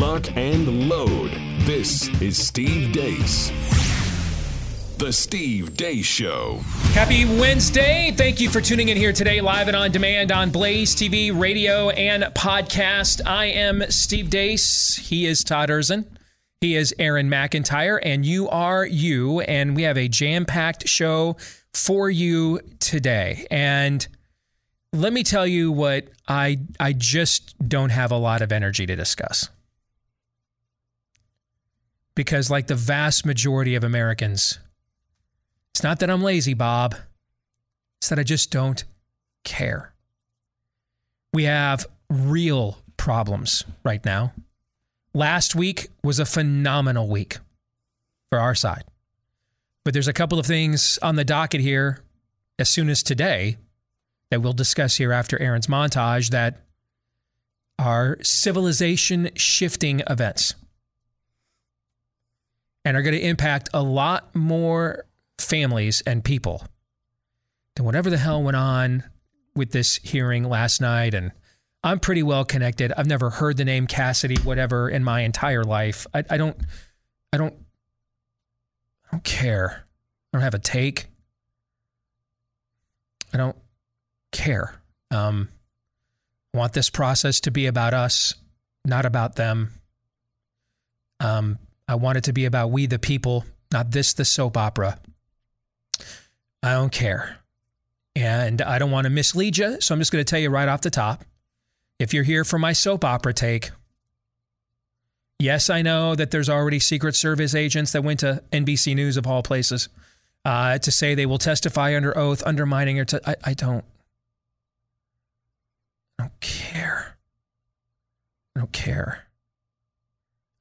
lock, and load. This is Steve Deace. The Steve Deace Show. Happy Wednesday. Thank you for tuning in here today, live and on demand on Blaze TV, radio, and podcast. I am Steve Deace. He is Todd Erzen. He is Aaron McIntyre, and you are you. And we have a jam packed show for you today. And let me tell you what I I just don't have a lot of energy to discuss. Because like the vast majority of Americans, it's not that I'm lazy, Bob. It's that I just don't care. We have real problems right now. Last week was a phenomenal week for our side. But there's a couple of things on the docket here as soon as today that we'll discuss here after Aaron's montage that are civilization shifting events and are going to impact a lot more families and people than whatever the hell went on with this hearing last night. And I'm pretty well connected. I've never heard the name Cassidy, whatever, in my entire life. I, I don't, I don't, I don't care. I don't have a take. I don't care. Um, I want this process to be about us, not about them. Um, I want it to be about we, the people, not this, the soap opera. I don't care. And I don't want to mislead you. So I'm just going to tell you right off the top if you're here for my soap opera take, yes, I know that there's already Secret Service agents that went to NBC News, of all places, uh, to say they will testify under oath, undermining or I, I don't. I don't care. I don't care.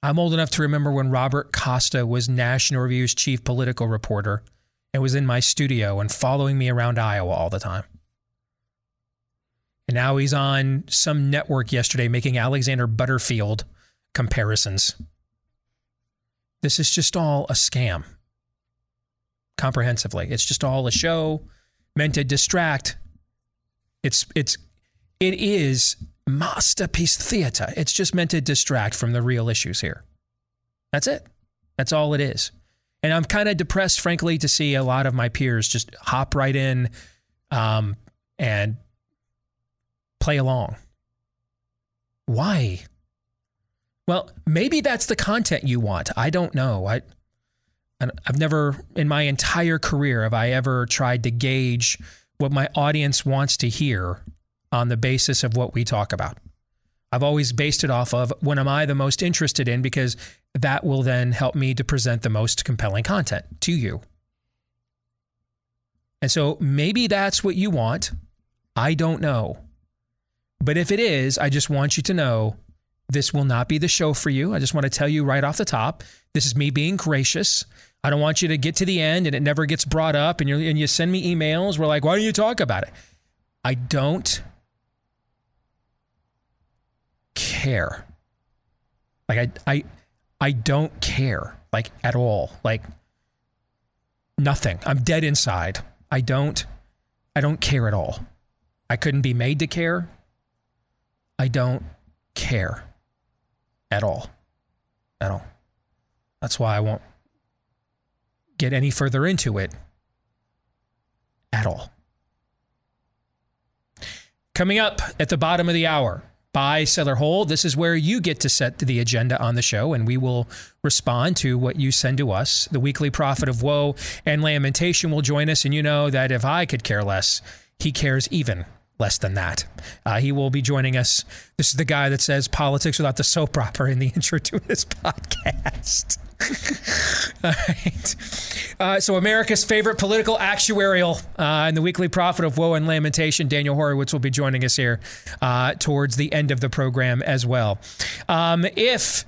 I'm old enough to remember when Robert Costa was National Review's chief political reporter and was in my studio and following me around Iowa all the time. And now he's on some network yesterday making Alexander Butterfield comparisons. This is just all a scam. Comprehensively. It's just all a show meant to distract. It's it's it is masterpiece theater. It's just meant to distract from the real issues here. That's it. That's all it is. And I'm kind of depressed, frankly, to see a lot of my peers just hop right in um, and play along. Why? Well, maybe that's the content you want. I don't know. I, I've never, in my entire career, have I ever tried to gauge what my audience wants to hear on the basis of what we talk about. I've always based it off of what am I the most interested in because that will then help me to present the most compelling content to you. And so maybe that's what you want. I don't know. But if it is, I just want you to know this will not be the show for you. I just want to tell you right off the top this is me being gracious. I don't want you to get to the end and it never gets brought up and, you and you send me emails. We're like, why don't you talk about it? I don't care. Like I I I don't care like at all. Like nothing. I'm dead inside. I don't I don't care at all. I couldn't be made to care. I don't care at all. At all. That's why I won't get any further into it at all. Coming up at the bottom of the hour, buy, sell, or hold. This is where you get to set the agenda on the show, and we will respond to what you send to us. The weekly prophet of woe and lamentation will join us, and you know that if I could care less, he cares even less than that. Uh, he will be joining us. This is the guy that says politics without the soap opera in the intro to his podcast. All right. Uh, so, America's favorite political actuarial uh, in the weekly prophet of woe and lamentation, Daniel Horowitz, will be joining us here uh, towards the end of the program as well. Um, if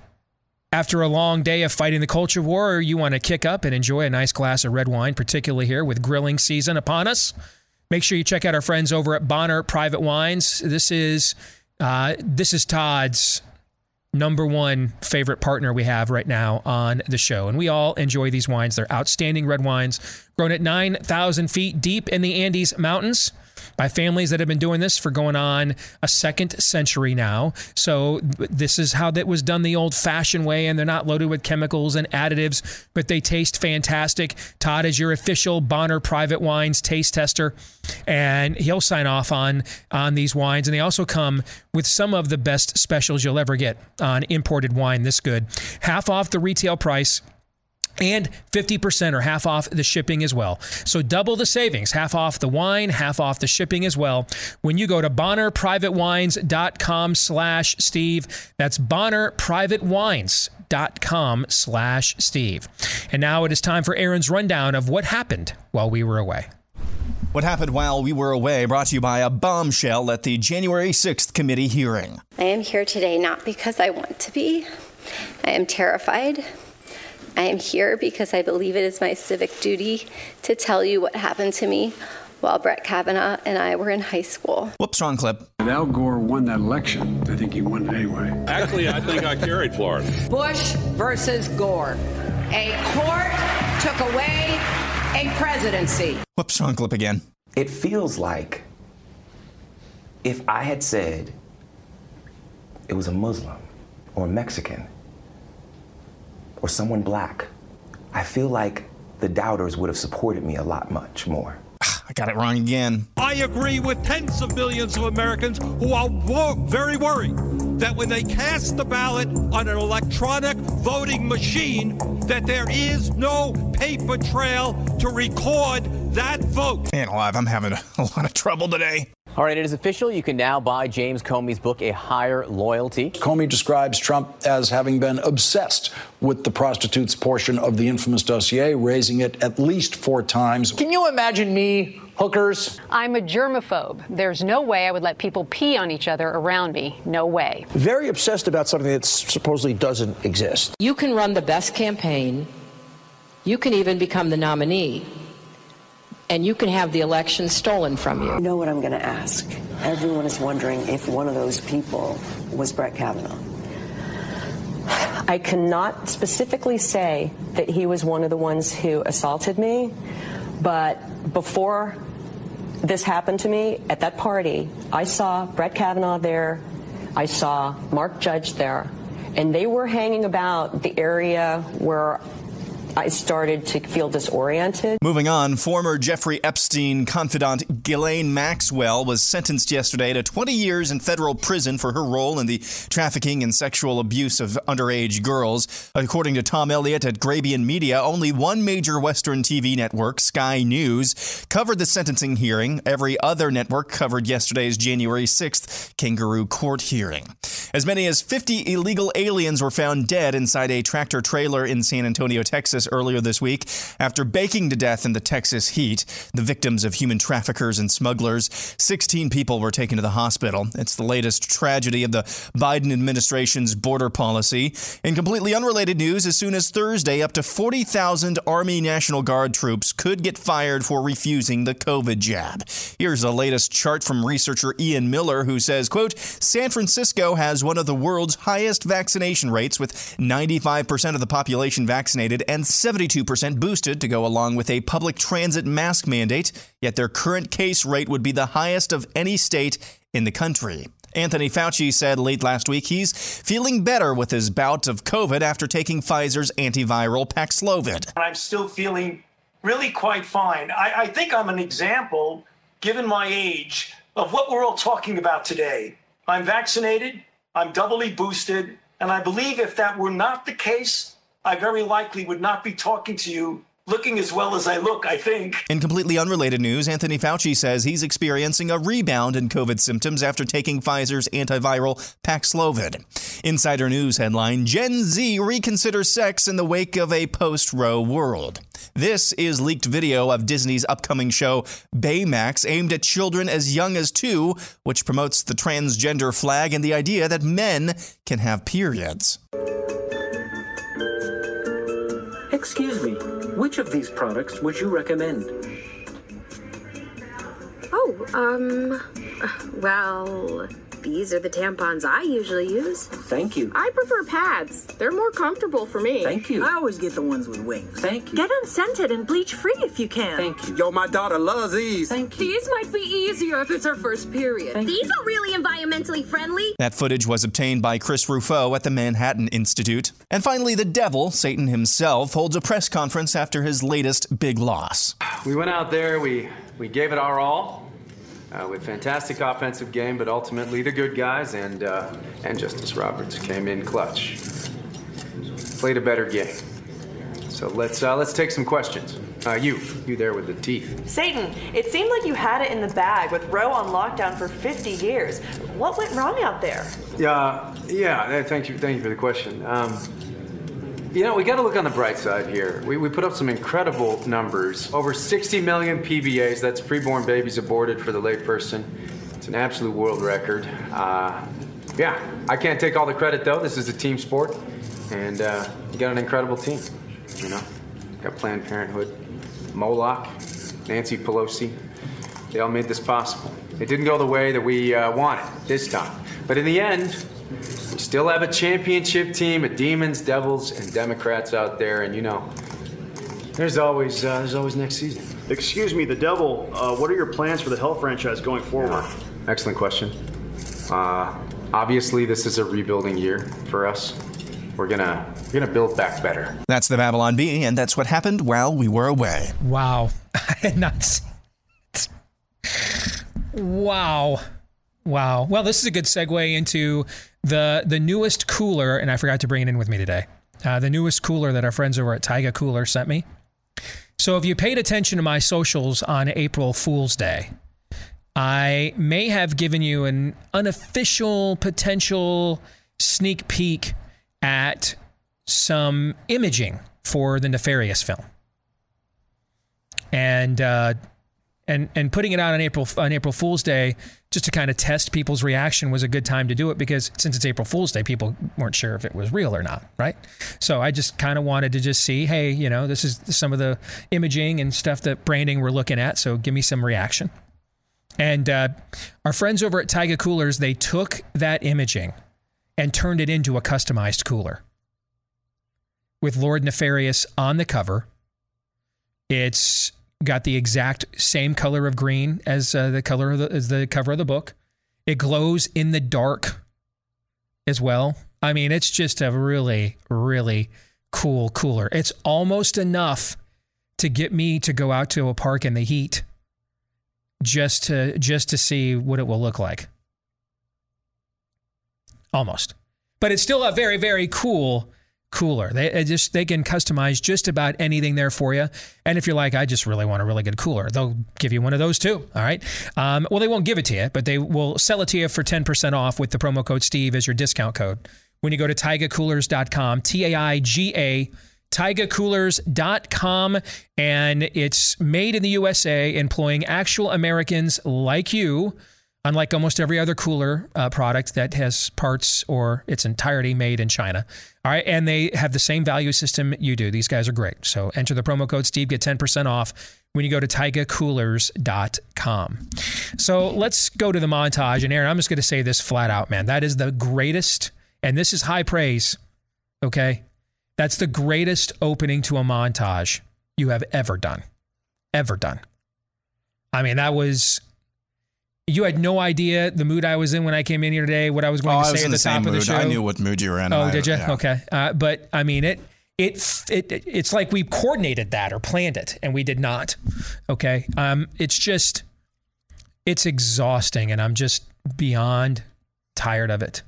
after a long day of fighting the culture war, you want to kick up and enjoy a nice glass of red wine, particularly here with grilling season upon us, make sure you check out our friends over at Bonner Private Wines. This is uh, this is Todd's number one favorite partner we have right now on the show. And we all enjoy these wines. They're outstanding red wines grown at 9,000 feet deep in the Andes Mountains. By families that have been doing this for going on a second century now. So this is how that was done the old fashioned way, and they're not loaded with chemicals and additives, but they taste fantastic. Todd is your official Bonner Private Wines taste tester, and he'll sign off on on these wines. And they also come with some of the best specials you'll ever get on imported wine this good. Half off the retail price and 50% or half off the shipping as well. So double the savings, half off the wine, half off the shipping as well. When you go to bonnerprivatewines.com slash Steve, that's bonnerprivatewines.com slash Steve. And now it is time for Aaron's rundown of what happened while we were away. What happened while we were away brought to you by a bombshell at the January 6th committee hearing. I am here today not because I want to be. I am terrified. I am here because I believe it is my civic duty to tell you what happened to me while Brett Kavanaugh and I were in high school. Whoops, wrong clip. And Al Gore won that election. I think he won it anyway. Actually, I think I carried Florida. Bush versus Gore. A court took away a presidency. Whoops, wrong clip again. It feels like if I had said it was a Muslim or a Mexican or someone black, I feel like the doubters would have supported me a lot much more. I got it wrong again. I agree with tens of millions of Americans who are wo- very worried that when they cast the ballot on an electronic voting machine, that there is no paper trail to record that vote. Man alive, I'm having a, a lot of trouble today. All right, it is official. You can now buy James Comey's book, A Higher Loyalty. Comey describes Trump as having been obsessed with the prostitutes portion of the infamous dossier, raising it at least four times. Can you imagine me, hookers? I'm a germaphobe. There's no way I would let people pee on each other around me. No way. Very obsessed about something that supposedly doesn't exist. You can run the best campaign, you can even become the nominee and you can have the election stolen from you. You know what I'm going to ask? Everyone is wondering if one of those people was Brett Kavanaugh. I cannot specifically say that he was one of the ones who assaulted me, but before this happened to me at that party, I saw Brett Kavanaugh there, I saw Mark Judge there, and they were hanging about the area where I started to feel disoriented. Moving on, former Jeffrey Epstein confidant Ghislaine Maxwell was sentenced yesterday to 20 years in federal prison for her role in the trafficking and sexual abuse of underage girls. According to Tom Elliott at Grabien Media, only one major Western TV network, Sky News, covered the sentencing hearing. Every other network covered yesterday's January 6th kangaroo court hearing. As many as 50 illegal aliens were found dead inside a tractor trailer in San Antonio, Texas earlier this week after baking to death in the Texas heat. The victims of human traffickers and smugglers, 16 people were taken to the hospital. It's the latest tragedy of the Biden administration's border policy. In completely unrelated news, as soon as Thursday, up to 40,000 Army National Guard troops could get fired for refusing the COVID jab. Here's the latest chart from researcher Ian Miller, who says, quote, San Francisco has one of the world's highest vaccination rates with 95% of the population vaccinated and 72% boosted to go along with a public transit mask mandate, yet their current case rate would be the highest of any state in the country. Anthony Fauci said late last week he's feeling better with his bout of COVID after taking Pfizer's antiviral Paxlovid. I'm still feeling really quite fine. I, I think I'm an example, given my age, of what we're all talking about today. I'm vaccinated, I'm doubly boosted, and I believe if that were not the case, I very likely would not be talking to you looking as well as I look, I think. In completely unrelated news, Anthony Fauci says he's experiencing a rebound in COVID symptoms after taking Pfizer's antiviral Paxlovid. Insider News headline Gen Z reconsiders sex in the wake of a post Roe world. This is leaked video of Disney's upcoming show Baymax, aimed at children as young as two, which promotes the transgender flag and the idea that men can have periods. Excuse me, which of these products would you recommend? Oh, um, well, These are the tampons I usually use. Thank you. I prefer pads. They're more comfortable for me. Thank you. I always get the ones with wings. Thank you. Get them scented and bleach free if you can. Thank you. Yo, my daughter loves these. Thank you. These might be easier if it's her first period. These are really environmentally friendly. That footage was obtained by Chris Rufo at the Manhattan Institute. And finally, the devil, Satan himself, holds a press conference after his latest big loss. We went out there, we, we gave it our all. Uh, with fantastic offensive game, but ultimately the good guys and uh, and Justice Roberts came in clutch. Played a better game. So let's uh, let's take some questions. Uh, you, you there with the teeth. Satan, it seemed like you had it in the bag with Roe on lockdown for 50 years. What went wrong out there? Yeah, yeah. Thank you, thank you for the question. Um, you know, we got to look on the bright side here. We, we put up some incredible numbers. Over 60 million PBAs, that's preborn babies aborted for the layperson. It's an absolute world record. Uh, yeah, I can't take all the credit though. This is a team sport, and uh, you got an incredible team. You know, got Planned Parenthood, Moloch, Nancy Pelosi. They all made this possible. It didn't go the way that we uh, wanted this time, but in the end, still have a championship team of demons, devils, and Democrats out there, and you know, there's always uh, there's always next season. Excuse me, the devil. Uh, what are your plans for the Hell franchise going forward? Excellent question. Uh, obviously, this is a rebuilding year for us. We're gonna we're gonna build back better. That's the Babylon Bee, and that's what happened while we were away. Wow. I had not seen Wow. Wow. Well, this is a good segue into the the newest cooler, and I forgot to bring it in with me today. Uh, the newest cooler that our friends over at Taiga Cooler sent me. So, if you paid attention to my socials on April Fool's Day, I may have given you an unofficial potential sneak peek at some imaging for the Nefarious film. And uh, and and putting it out on April on April Fool's Day just to kind of test people's reaction was a good time to do it because since it's April Fool's Day, people weren't sure if it was real or not, right? So I just kind of wanted to just see, hey, you know, this is some of the imaging and stuff that branding we're looking at, so give me some reaction. And uh, our friends over at Taiga Coolers, they took that imaging and turned it into a customized cooler with Lord Nefarious on the cover. It's got the exact same color of green as uh, the color of the, as the cover of the book. It glows in the dark as well. I mean, it's just a really, really cool cooler. It's almost enough to get me to go out to a park in the heat just to just to see what it will look like. Almost. But it's still a very, very cool cooler. They, just they can customize just about anything there for you. And if you're like, I just really want a really good cooler, they'll give you one of those too. All right. Um, well, they won't give it to you, but they will sell it to you for 10% off with the promo code Steve as your discount code when you go to taigacoolers.com. T A I G A. TaigaCoolers.com, and it's made in the USA, employing actual Americans like you unlike almost every other cooler uh, product that has parts or its entirety made in China. All right. And they have the same value system you do. These guys are great. So enter the promo code Steve, get 10% off when you go to taigacoolers.com. So let's go to the montage. And Aaron, I'm just going to say this flat out, man. That is the greatest, and this is high praise. Okay. That's the greatest opening to a montage you have ever done. Ever done. I mean, that was you had no idea the mood I was in when I came in here today, what I was going oh, to say at the, the top of the show. I knew what mood you were in. Oh, I- did you? yeah. Okay. Uh, but I mean, it, it, it, it's like we coordinated that or planned it, and we did not. Okay. Um, it's just, it's exhausting, and I'm just beyond tired of it.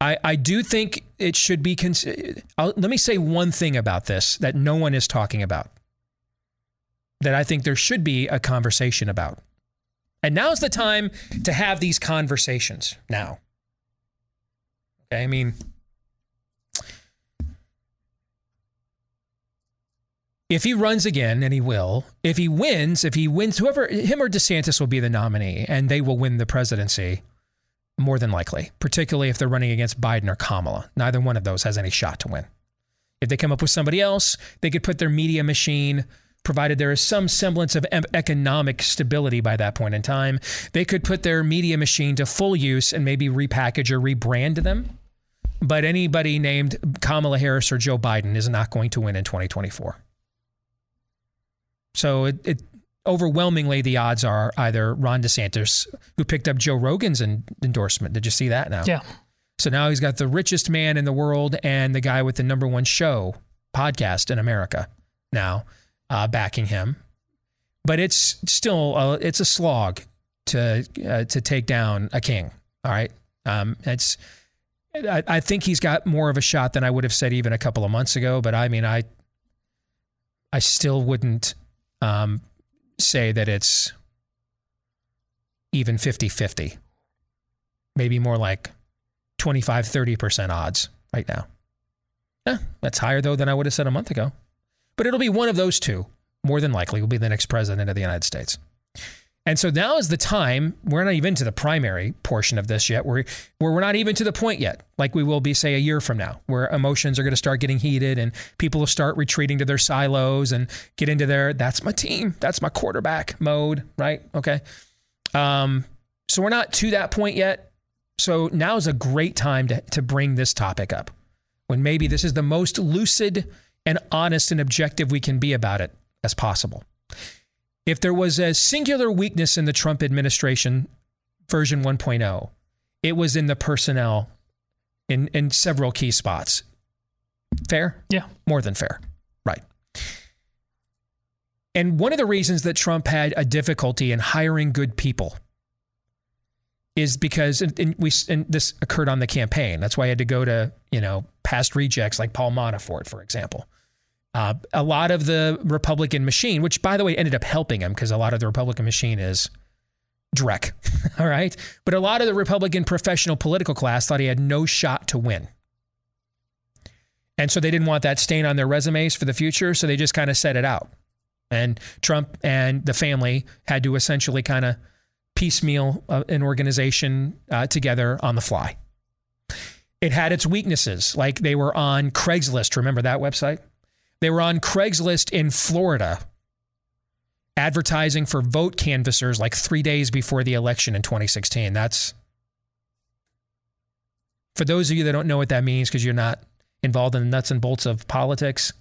I, I do think it should be. Cons- I'll, let me say one thing about this that no one is talking about. That I think there should be a conversation about. And now's the time to have these conversations now. Okay, I mean, if he runs again, and he will, if he wins, if he wins, whoever, him or DeSantis will be the nominee, and they will win the presidency more than likely, particularly if they're running against Biden or Kamala. Neither one of those has any shot to win. If they come up with somebody else, they could put their media machine provided there is some semblance of economic stability by that point in time, they could put their media machine to full use and maybe repackage or rebrand them. But anybody named Kamala Harris or Joe Biden is not going to win in 2024. So it, it overwhelmingly the odds are either Ron DeSantis, who picked up Joe Rogan's en- endorsement. Did you see that now? Yeah. So now he's got the richest man in the world and the guy with the number one show podcast in America now uh, backing him. But it's still a, it's a slog to uh, to take down a king. All right, um, it's I, think he's got more of a shot than I would have said even a couple of months ago. But I mean, I I still wouldn't um, say that it's even 50 50. Maybe more like 25, 30% odds right now. Eh, that's higher, though, than I would have said a month ago. But it'll be one of those two, more than likely, will be the next president of the United States. And so now is the time. We're not even to the primary portion of this yet. We're, where we're not even to the point yet, like we will be, say, a year from now, where emotions are going to start getting heated and people will start retreating to their silos and get into their, that's my team, that's my quarterback mode, right? Okay. Um, so we're not to that point yet. So now is a great time to, to bring this topic up when maybe this is the most lucid and honest and objective we can be about it as possible. If there was a singular weakness in the Trump administration version 1.0, it was in the personnel in, in several key spots. Fair? Yeah. More than fair. Right. And one of the reasons that Trump had a difficulty in hiring good people is because and, and we and this occurred on the campaign. That's why I had to go to you know past rejects like Paul Manafort, for example. Uh, a lot of the Republican machine, which by the way ended up helping him because a lot of the Republican machine is dreck, all right. But a lot of the Republican professional political class thought he had no shot to win. And so they didn't want that stain on their resumes for the future. So they just kind of set it out. And Trump and the family had to essentially kind of piecemeal uh, an organization uh, together on the fly. It had its weaknesses, like they were on Craigslist. Remember that website? They were on Craigslist in Florida advertising for vote canvassers like three days before the election in 2016. That's for those of you that don't know what that means because you're not involved in the nuts and bolts of politics.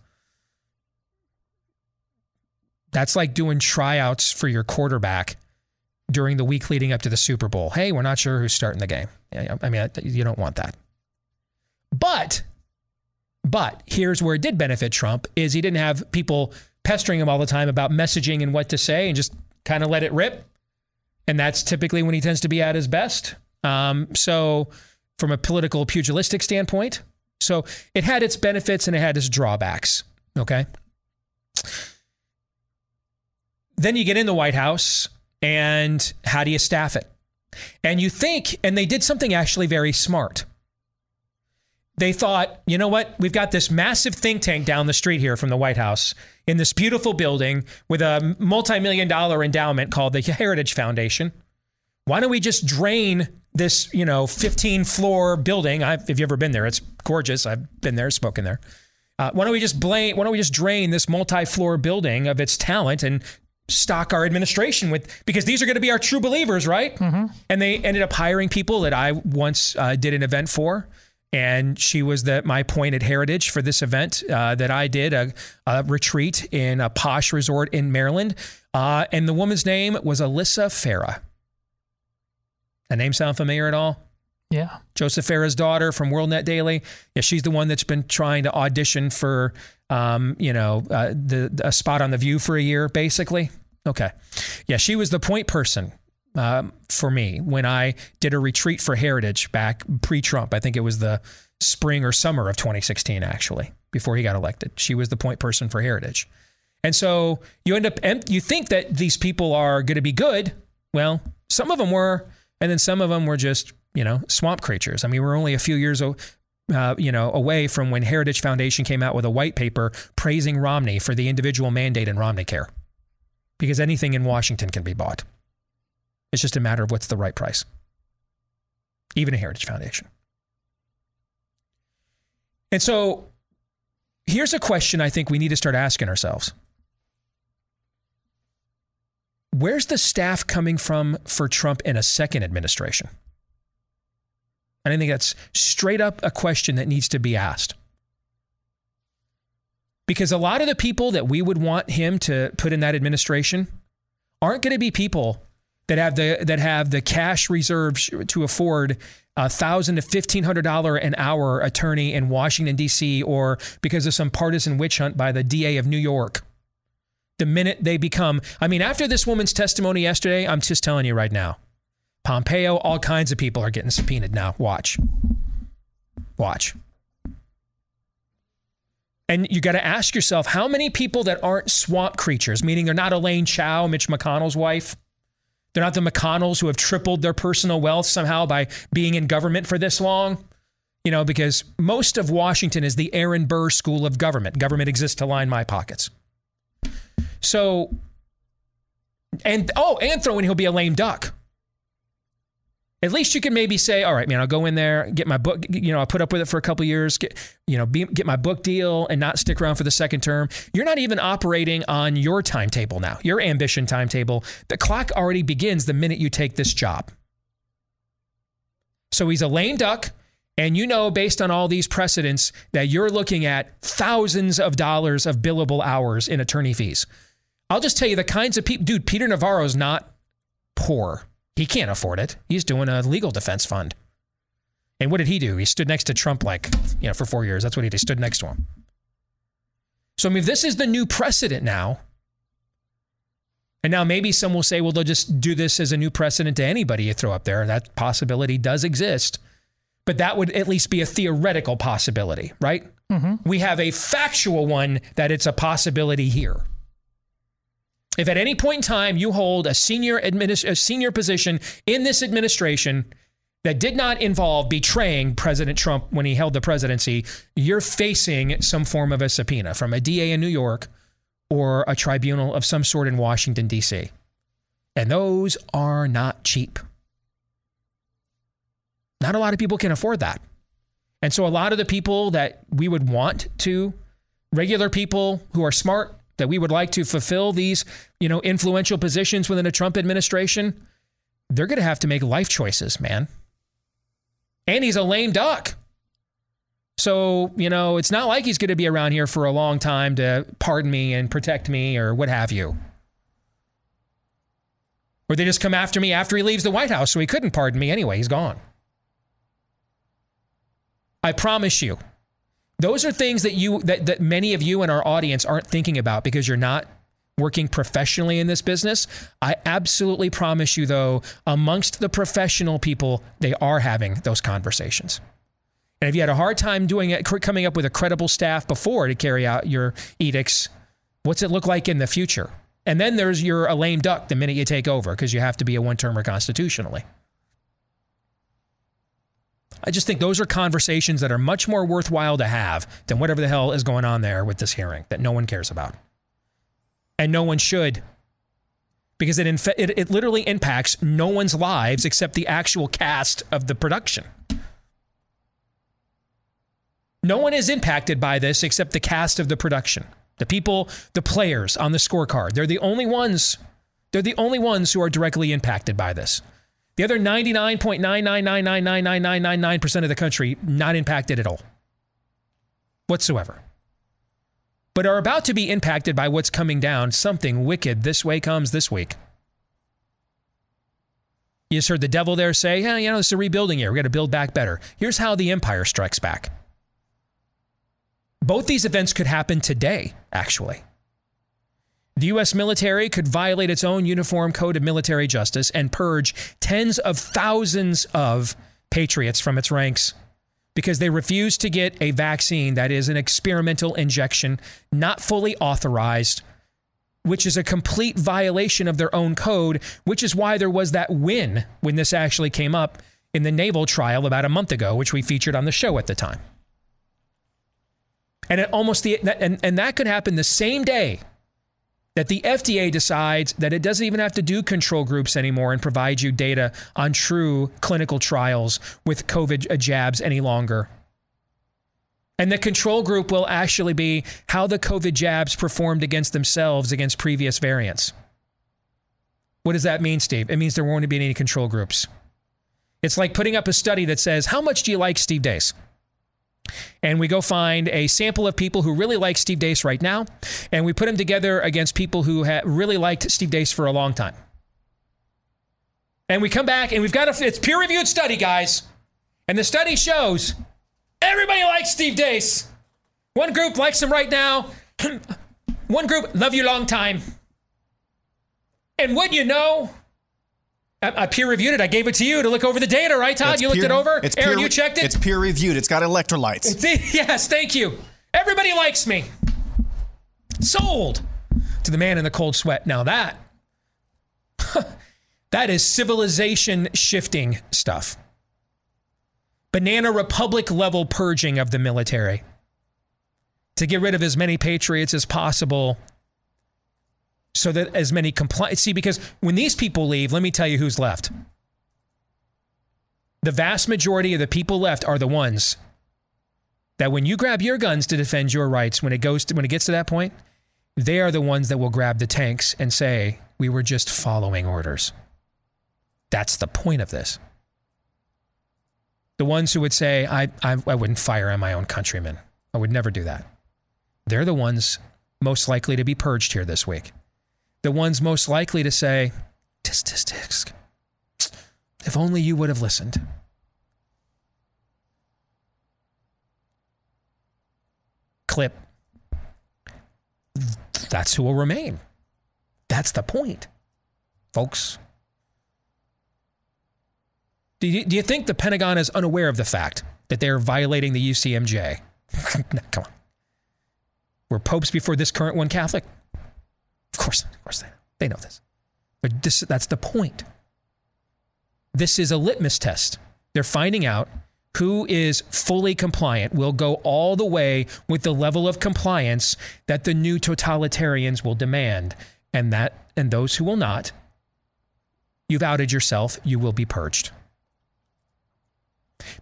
That's like doing tryouts for your quarterback during the week leading up to the Super Bowl. Hey, we're not sure who's starting the game. I mean, you don't want that. But, but here's where it did benefit Trump is he didn't have people pestering him all the time about messaging and what to say and just kind of let it rip. And that's typically when he tends to be at his best. Um, so, from a political pugilistic standpoint, so it had its benefits and it had its drawbacks. Okay. Then you get in the White House and how do you staff it? And you think, and they did something actually very smart. They thought, you know what? We've got this massive think tank down the street here from the White House in this beautiful building with a multi million dollar endowment called the Heritage Foundation. Why don't we just drain this, you know, 15 floor building? I've, if you've ever been there, it's gorgeous. I've been there, spoken there. Uh, why don't we just blame? Why don't we just drain this multi-floor building of its talent and stock our administration with because these are going to be our true believers, right? Mm-hmm. And they ended up hiring people that I once uh, did an event for. And she was the, my point at Heritage for this event uh, that I did a, a, retreat in a posh resort in Maryland. Uh, and the woman's name was Alyssa Farah. A name sound familiar at all? Yeah. Joseph Farah's daughter from WorldNet Daily. Yeah, she's the one that's been trying to audition for, um, you know, uh, the a spot on the View for a year, basically. Okay, yeah, she was the point person um, for me when I did a retreat for Heritage back pre-Trump. I think it was the spring or summer of 2016, actually, before he got elected. She was the point person for Heritage, and so you end up you think that these people are going to be good. Well, some of them were, and then some of them were just you know, swamp creatures. I mean, we're only a few years, uh, you know, away from when Heritage Foundation came out with a white paper praising Romney for the individual mandate in Romney Care, because anything in Washington can be bought. It's just a matter of what's the right price, even a Heritage Foundation. And so, here's a question I think we need to start asking ourselves: where's the staff coming from for Trump in a second administration? And I think that's straight up a question that needs to be asked. Because a lot of the people that we would want him to put in that administration aren't going to be people that have the that have the cash reserves to afford a thousand to fifteen hundred dollar an hour attorney in Washington D.C. or because of some partisan witch hunt by the D.A. of New York. The minute they become, I mean, after this woman's testimony yesterday, I'm just telling you right now, Pompeo, all kinds of people are getting subpoenaed now. Watch, watch. And you got to ask yourself how many people that aren't swamp creatures, meaning they're not Elaine Chao, Mitch McConnell's wife, they're not the McConnells who have tripled their personal wealth somehow by being in government for this long. You know, because most of Washington is the Aaron Burr School of Government. Government exists to line my pockets. So, and oh, and throw in he'll be a lame duck. At least you can maybe say, all right, man, I'll go in there, get my book, you know, I'll put up with it for a couple years, get, you know, be, get my book deal and not stick around for the second term. You're not even operating on your timetable now, your ambition timetable. The clock already begins the minute you take this job. So he's a lame duck. And you know, based on all these precedents, that you're looking at thousands of dollars of billable hours in attorney fees. I'll just tell you the kinds of people, dude, Peter Navarro's not poor. He can't afford it. He's doing a legal defense fund. And what did he do? He stood next to Trump like, you know, for four years. That's what he did. He stood next to him. So, I mean, if this is the new precedent now, and now maybe some will say, well, they'll just do this as a new precedent to anybody you throw up there. That possibility does exist. But that would at least be a theoretical possibility, right? Mm-hmm. We have a factual one that it's a possibility here. If at any point in time you hold a senior administ- a senior position in this administration that did not involve betraying President Trump when he held the presidency, you're facing some form of a subpoena from a DA in New York or a tribunal of some sort in Washington, D.C. And those are not cheap. Not a lot of people can afford that. And so a lot of the people that we would want to, regular people who are smart, that we would like to fulfill these, you know, influential positions within a Trump administration, they're going to have to make life choices, man. And he's a lame duck. So, you know, it's not like he's going to be around here for a long time to pardon me and protect me or what have you. Or they just come after me after he leaves the White House so he couldn't pardon me anyway. He's gone. I promise you, those are things that you that, that many of you in our audience aren't thinking about because you're not working professionally in this business. I absolutely promise you though, amongst the professional people, they are having those conversations. And if you had a hard time doing it, coming up with a credible staff before to carry out your edicts, what's it look like in the future? And then there's your a lame duck the minute you take over because you have to be a one termer constitutionally. I just think those are conversations that are much more worthwhile to have than whatever the hell is going on there with this hearing that no one cares about. And no one should. Because it, inf- it, it literally impacts no one's lives except the actual cast of the production. No one is impacted by this except the cast of the production. The people, the players on the scorecard. They're the only ones. They're the only ones who are directly impacted by this. The other 99.999999999% of the country not impacted at all whatsoever. But are about to be impacted by what's coming down. Something wicked this way comes this week. You just heard the devil there say, yeah, you know, it's a rebuilding year. we got to build back better. Here's how the empire strikes back. Both these events could happen today, actually. The U.S. military could violate its own uniform code of military justice and purge tens of thousands of patriots from its ranks because they refuse to get a vaccine that is an experimental injection, not fully authorized, which is a complete violation of their own code, which is why there was that win when this actually came up in the naval trial about a month ago, which we featured on the show at the time. And almost the and, and that could happen the same day that the FDA decides that it doesn't even have to do control groups anymore and provide you data on true clinical trials with COVID jabs any longer. And the control group will actually be how the COVID jabs performed against themselves against previous variants. What does that mean, Steve? It means there won't be any control groups. It's like putting up a study that says, How much do you like Steve Deace? And we go find a sample of people who really like Steve Deace right now, and we put them together against people who ha- really liked Steve Deace for a long time. And we come back and we've got a it's peer reviewed study, guys. And the study shows everybody likes Steve Deace. One group likes him right now. One group love you long time. And what you know, I, I peer reviewed it. I gave it to you to look over the data, right, Todd? It's you looked it over. It's Aaron, peer- you checked it. It's peer reviewed. It's got electrolytes. yes, thank you. Everybody likes me. Sold to the man in the cold sweat. Now that that is civilization shifting stuff. Banana republic level purging of the military to get rid of as many patriots as possible so that as many comply see because when these people leave let me tell you who's left. The vast majority of the people left are the ones that when you grab your guns to defend your rights when it goes to, when it gets to that point they are the ones that will grab the tanks and say we were just following orders. That's the point of this. The ones who would say i i, I wouldn't fire on my own countrymen. I would never do that. They're the ones most likely to be purged here this week the ones most likely to say tisk tisk tisk if only you would have listened clip. That's who will remain. That's the point, folks. Do you, do you think the Pentagon is unaware of the fact that they're violating the UCMJ? Come on. Were popes before this current one Catholic? Of course, of course they, they know this. But this, that's the point. This is a litmus test. They're finding out who is fully compliant will go all the way with the level of compliance that the new totalitarians will demand and that and those who will not you've outed yourself you will be purged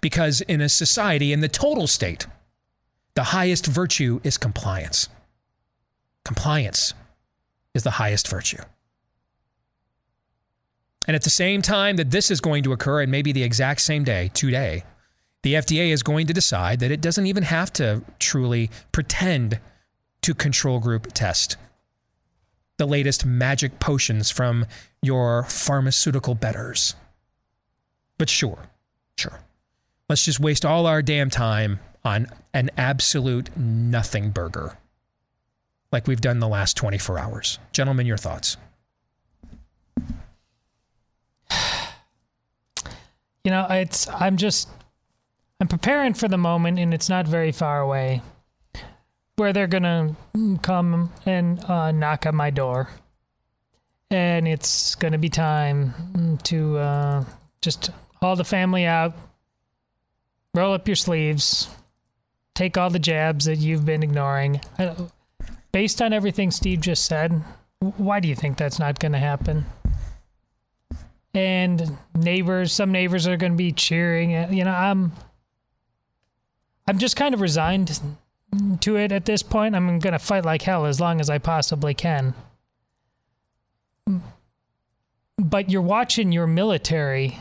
because in a society in the total state the highest virtue is compliance compliance is the highest virtue and at the same time that this is going to occur and maybe the exact same day today the FDA is going to decide that it doesn't even have to truly pretend to control group test the latest magic potions from your pharmaceutical betters. But sure, sure. Let's just waste all our damn time on an absolute nothing burger like we've done the last 24 hours. Gentlemen, your thoughts. You know, it's I'm just I'm preparing for the moment, and it's not very far away, where they're gonna come and uh, knock on my door, and it's gonna be time to uh, just haul the family out, roll up your sleeves, take all the jabs that you've been ignoring. I, based on everything Steve just said, why do you think that's not gonna happen? and neighbors some neighbors are going to be cheering eh, you know i'm i'm just kind of resigned to it at this point. I'm going to fight like hell as long as i possibly can. But you're watching your military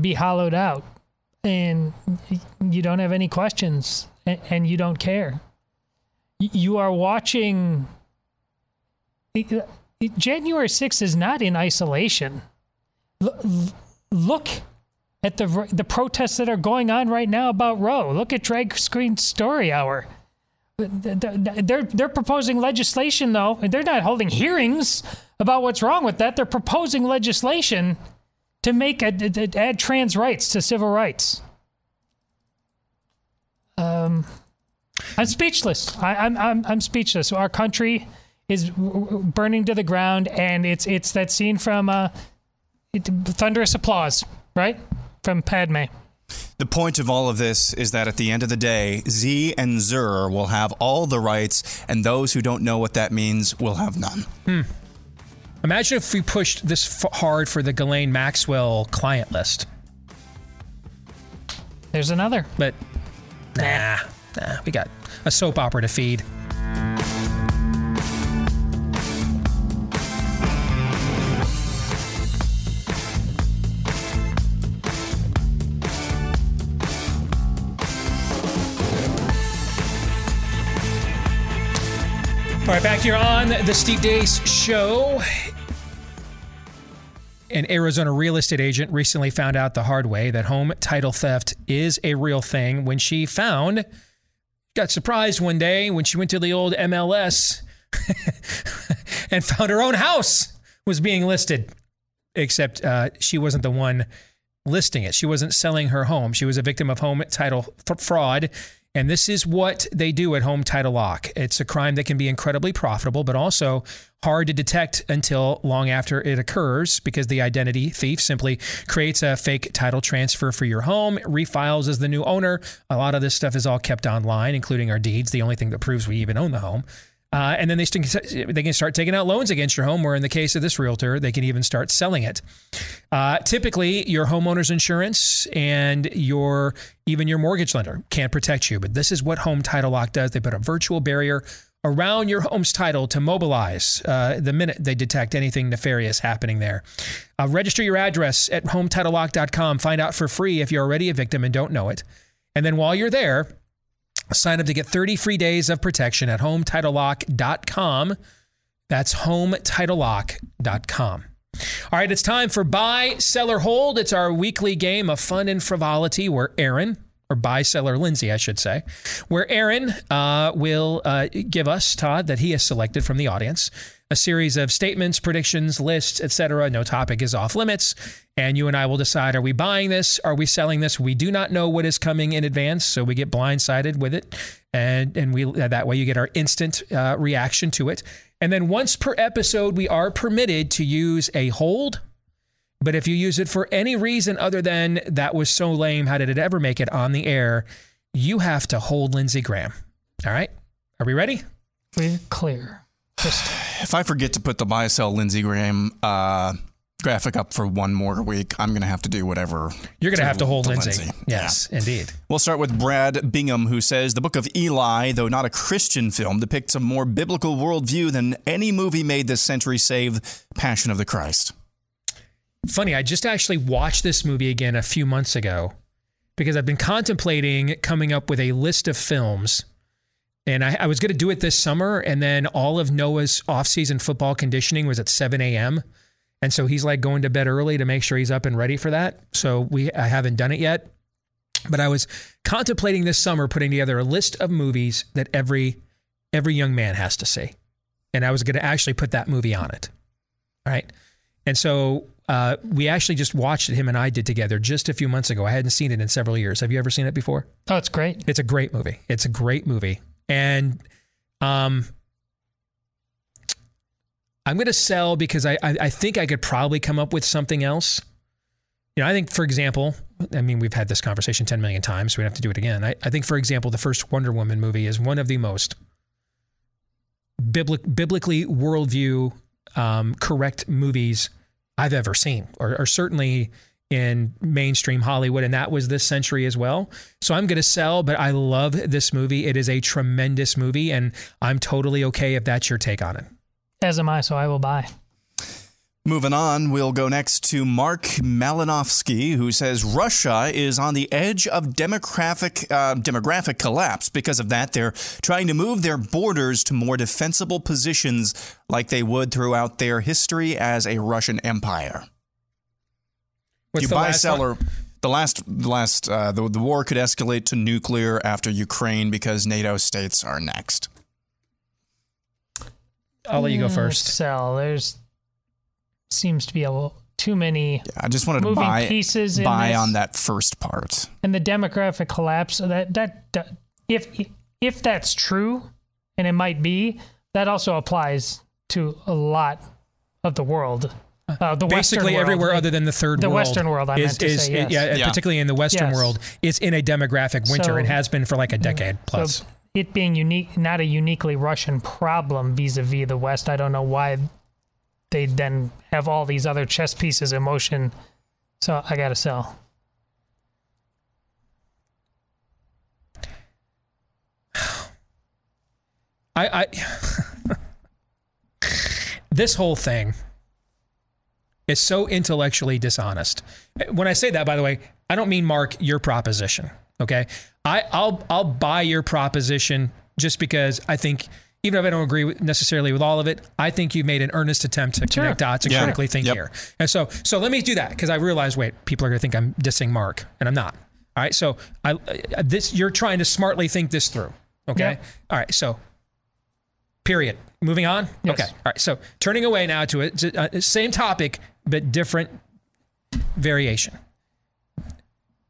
be hollowed out and you don't have any questions and you don't care you are watching January 6th is not in isolation. Look at the the protests that are going on right now about Roe. Look at Drag Queen Story Hour. They're they're proposing legislation though, and they're not holding hearings about what's wrong with that. They're proposing legislation to make a, a, add trans rights to civil rights. Um, I'm speechless. I, I'm I'm I'm speechless. Our country is burning to the ground, and it's it's that scene from uh, it, thunderous applause, right, from Padme. The point of all of this is that at the end of the day, Z and Zur will have all the rights, and those who don't know what that means will have none. Hmm. Imagine if we pushed this f- hard for the Ghislaine Maxwell client list. There's another. But nah, nah, nah, we got a soap opera to feed. All right, back here on the Steve Deace show. An Arizona real estate agent recently found out the hard way that home title theft is a real thing when she found got surprised one day when she went to the old MLS and found her own house was being listed. Except uh, she wasn't the one listing it. She wasn't selling her home. She was a victim of home title fraud. And this is what they do at Home Title Lock. It's a crime that can be incredibly profitable, but also hard to detect until long after it occurs because the identity thief simply creates a fake title transfer for your home, refiles as the new owner. A lot of this stuff is all kept online, including our deeds, the only thing that proves we even own the home. Uh, and then they, st- they can start taking out loans against your home, or in the case of this realtor, they can even start selling it. Uh, typically, your homeowner's insurance and your even your mortgage lender can't protect you, but this is what Home Title Lock does. They put a virtual barrier around your home's title to mobilize uh, the minute they detect anything nefarious happening there. Uh, register your address at HometitleLock.com. Find out for free if you're already a victim and don't know it. And then while you're there, Sign up to get 30 free days of protection at HomeTitleLock.com. That's HomeTitleLock.com. All right, it's time for Buy, Seller, Hold. It's our weekly game of fun and frivolity where Aaron, or buy seller Lindsay, I should say, where Aaron uh, will uh, give us, Todd, that he has selected from the audience, a series of statements, predictions, lists, etc. No topic is off limits. And you and I will decide are we buying this? Are we selling this? We do not know what is coming in advance, so we get blindsided with it. And, and we that way you get our instant uh, reaction to it. And then once per episode, we are permitted to use a hold. But if you use it for any reason other than that was so lame, how did it ever make it on the air? You have to hold Lindsey Graham. All right. Are we ready? We're clear. Just If I forget to put the buy sell Lindsey Graham uh, graphic up for one more week, I'm going to have to do whatever. You're going to have to hold to Lindsay. Yes, indeed. We'll start with Brad Bingham, who says the Book of Eli, though not a Christian film, depicts a more biblical worldview than any movie made this century, save Passion of the Christ. Funny, I just actually watched this movie again a few months ago because I've been contemplating coming up with a list of films. And I, I was going to do it this summer, and then all of Noah's off-season football conditioning was at 7 a.m. And so he's like going to bed early to make sure he's up and ready for that. So we I haven't done it yet. But I was contemplating this summer putting together a list of movies that every every young man has to see. And I was going to actually put that movie on it. All right. And so uh, we actually just watched it, him and I did together just a few months ago. I hadn't seen it in several years. Have you ever seen it before? Oh, it's great. It's a great movie. It's a great movie. And um, I'm going to sell because I, I, I think I could probably come up with something else. You know, I think, for example, I mean, we've had this conversation 10 million times, so we have to do it again. I, I think, for example, the first Wonder Woman movie is one of the most biblic, biblically worldview um, correct movies I've ever seen, or, or certainly in mainstream Hollywood, and that was this century as well. So I'm going to sell, but I love this movie. It is a tremendous movie, and I'm totally okay if that's your take on it. As am I, so I will buy. Moving on, we'll go next to Mark Malinowski, who says Russia is on the edge of demographic uh, demographic collapse. Because of that, they're trying to move their borders to more defensible positions, like they would throughout their history as a Russian empire. What's you buy last seller. one? The last, the last, uh, the, the war could escalate to nuclear after Ukraine because NATO states are next. I'll let you go first. Sell. There's seems to be a little too many. I just wanted to moving buy pieces buy on that first part. and the demographic collapse. That, that that if if that's true, and it might be, that also applies to a lot of the world. Uh, the Western Basically, world. everywhere other than the third the world. The Western world. I is, meant to is- say yes. yeah, Yeah. particularly in the Western Yes. world, is in a demographic winter So- and has been for like a decade plus. So it being unique, not a uniquely Russian problem vis-a-vis the West. I don't know why they then have all these other chess pieces in motion. So I gotta sell. I, I this whole thing is so intellectually dishonest. When I say that, by the way, I don't mean Mark your proposition. Okay, I, I'll I'll buy your proposition just because I think even if I don't agree with, necessarily with all of it, I think you've made an earnest attempt to Sure. connect dots and Yeah. critically think Yep. here. And so, so let me do that because I realize, wait, people are going to think I'm dissing Mark, and I'm not. All right, so I uh, this you're trying to smartly think this through. Okay, Yep. all right, so period. Moving on. Yes. Okay, all right. So turning away now to it, uh, same topic but different variation.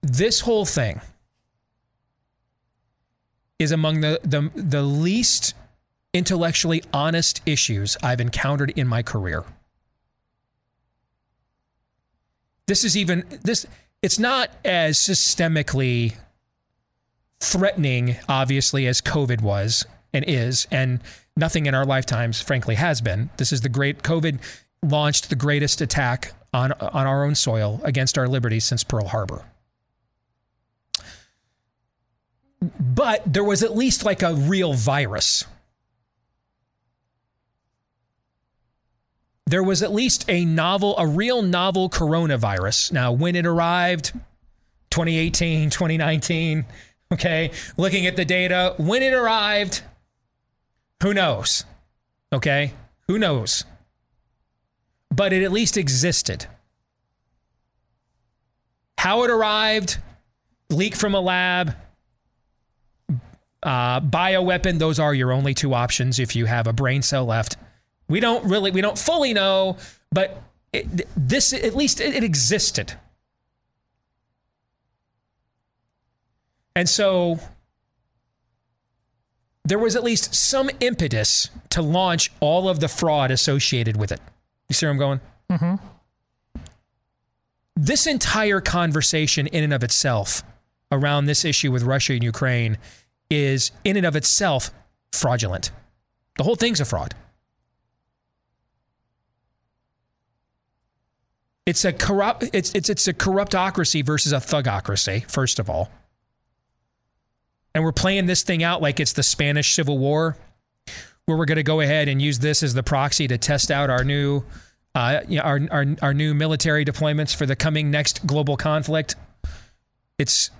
This whole thing is among the, the the least intellectually honest issues I've encountered in my career. This is even this it's not as systemically threatening obviously as COVID was and is and nothing in our lifetimes frankly has been. This is the great COVID launched the greatest attack on on our own soil against our liberties since Pearl Harbor. But there was at least like a real virus. There was at least a novel, a real novel coronavirus. Now, when it arrived, 2018, 2019, okay, looking at the data, when it arrived, who knows? Okay, who knows? But it at least existed. How it arrived, leak from a lab, uh, bioweapon, those are your only two options if you have a brain cell left. We don't really, we don't fully know, but it, this, at least it, it existed. And so there was at least some impetus to launch all of the fraud associated with it. You see where I'm going? Mm-hmm. This entire conversation, in and of itself, around this issue with Russia and Ukraine, is in and of itself fraudulent. The whole thing's a fraud. It's a corrupt it's it's it's a corruptocracy versus a thugocracy, first of all. And we're playing this thing out like it's the Spanish Civil War, where we're going to go ahead and use this as the proxy to test out our new uh, you know, our, our our new military deployments for the coming next global conflict. It's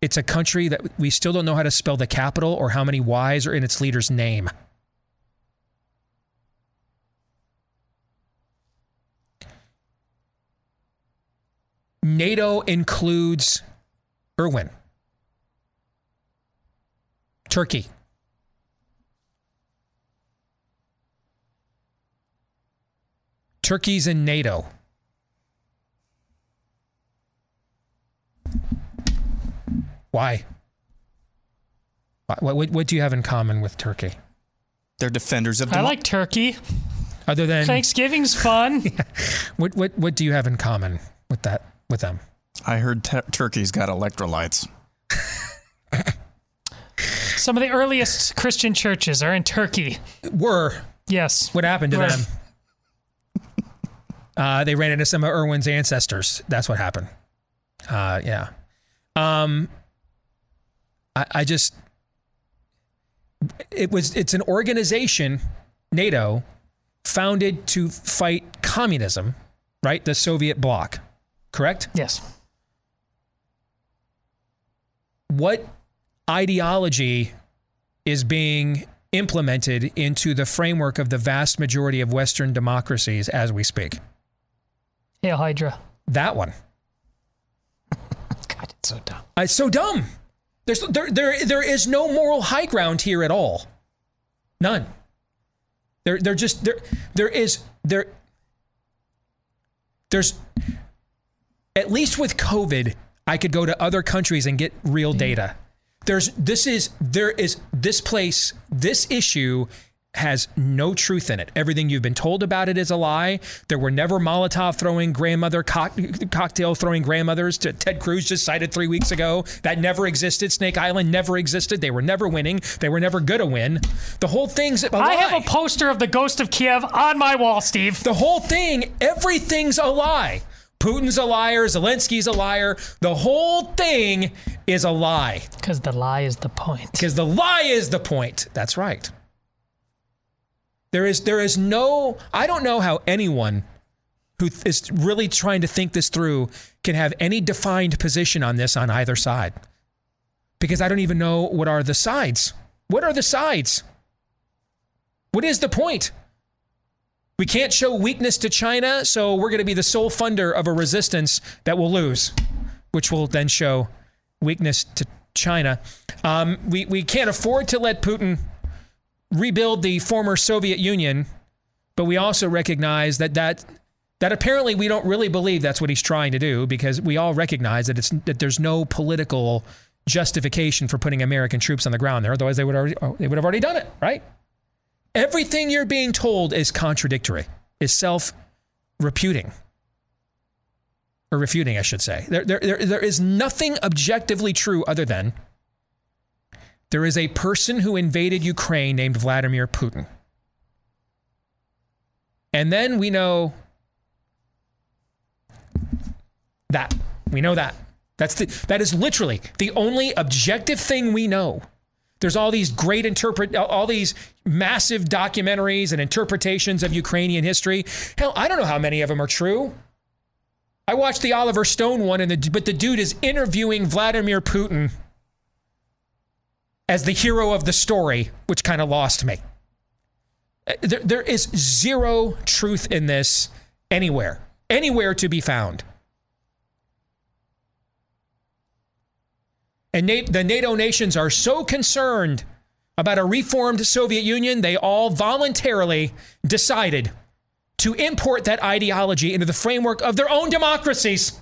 it's a country that we still don't know how to spell the capital or how many Y's are in its leader's name. NATO includes Irwin, Turkey, Turkey's in NATO. Why? What, what, what do you have in common with Turkey? They're defenders of I like turkey. Other than Thanksgiving's fun. what, what, what do you have in common with that with them? I heard t- Turkey's got electrolytes. Some of the earliest Christian churches are in Turkey. Were Yes. what happened to Were. them? Uh, they ran into some of Irwin's ancestors. That's what happened. Uh, yeah. Um, I, I just it was it's an organization, NATO, founded to fight communism, right? The Soviet bloc, correct? Yes. What ideology is being implemented into the framework of the vast majority of Western democracies as we speak? Hail Hydra. That one. God, it's so dumb. Uh, it's so dumb. There's there there there is no moral high ground here at all. None. There there just there there is there there's at least with COVID, I could go to other countries and get real data. There's this is there is this place, this issue has no truth in it. Everything you've been told about it is a lie. There were never Molotov throwing grandmother cock, cocktail throwing grandmothers to Ted Cruz just cited three weeks ago. That never existed. Snake Island never existed. They were never winning. They were never going to win. The whole thing's a lie. I have a poster of the Ghost of Kiev on my wall, Steve. The whole thing, everything's a lie. Putin's a liar. Zelensky's a liar. The whole thing is a lie. Because the lie is the point. Because the lie is the point. That's right. There is there is no I don't know how anyone who is really trying to think this through can have any defined position on this on either side. Because I don't even know what are the sides. What are the sides? What is the point? We can't show weakness to China, so we're going to be the sole funder of a resistance that will lose, which will then show weakness to China. Um, we, we can't afford to let Putin rebuild the former Soviet Union, but we also recognize that that that apparently we don't really believe that's what he's trying to do because we all recognize that it's that there's no political justification for putting American troops on the ground there. Otherwise, they would already they would have already done it, right? Everything you're being told is contradictory, is self reputing. Or refuting, I should say. There, there, there, there is nothing objectively true other than there is a person who invaded Ukraine named Vladimir Putin. And then we know that. We know that. That's the that is literally the only objective thing we know. There's all these great interpret all these massive documentaries and interpretations of Ukrainian history. Hell, I don't know how many of them are true. I watched the Oliver Stone one and the but the dude is interviewing Vladimir Putin as the hero of the story, which kind of lost me. Uh, There, there is zero truth in this anywhere, anywhere to be found. And Na- the NATO nations are so concerned about a reformed Soviet Union, they all voluntarily decided to import that ideology into the framework of their own democracies.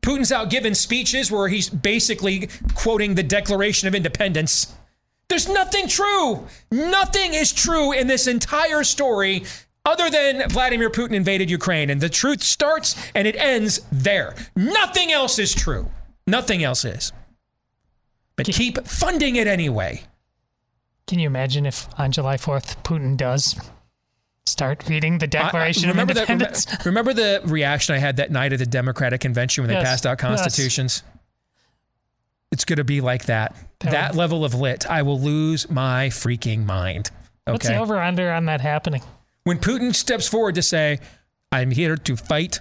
Putin's out giving speeches where he's basically quoting the Declaration of Independence. There's nothing true. Nothing is true in this entire story other than Vladimir Putin invaded Ukraine. And the truth starts and it ends there. Nothing else is true. Nothing else is. But keep funding it anyway. Can you imagine if on July 4th Putin does start reading the I- I- Declaration remember of the, Independence? remember, remember the reaction I had that night at the Democratic convention when they Yes, passed out yes. constitutions? It's going to be like that. That That, level of lit. I will lose my freaking mind. Okay. What's the over under on that happening? When Putin steps forward to say, I'm here to fight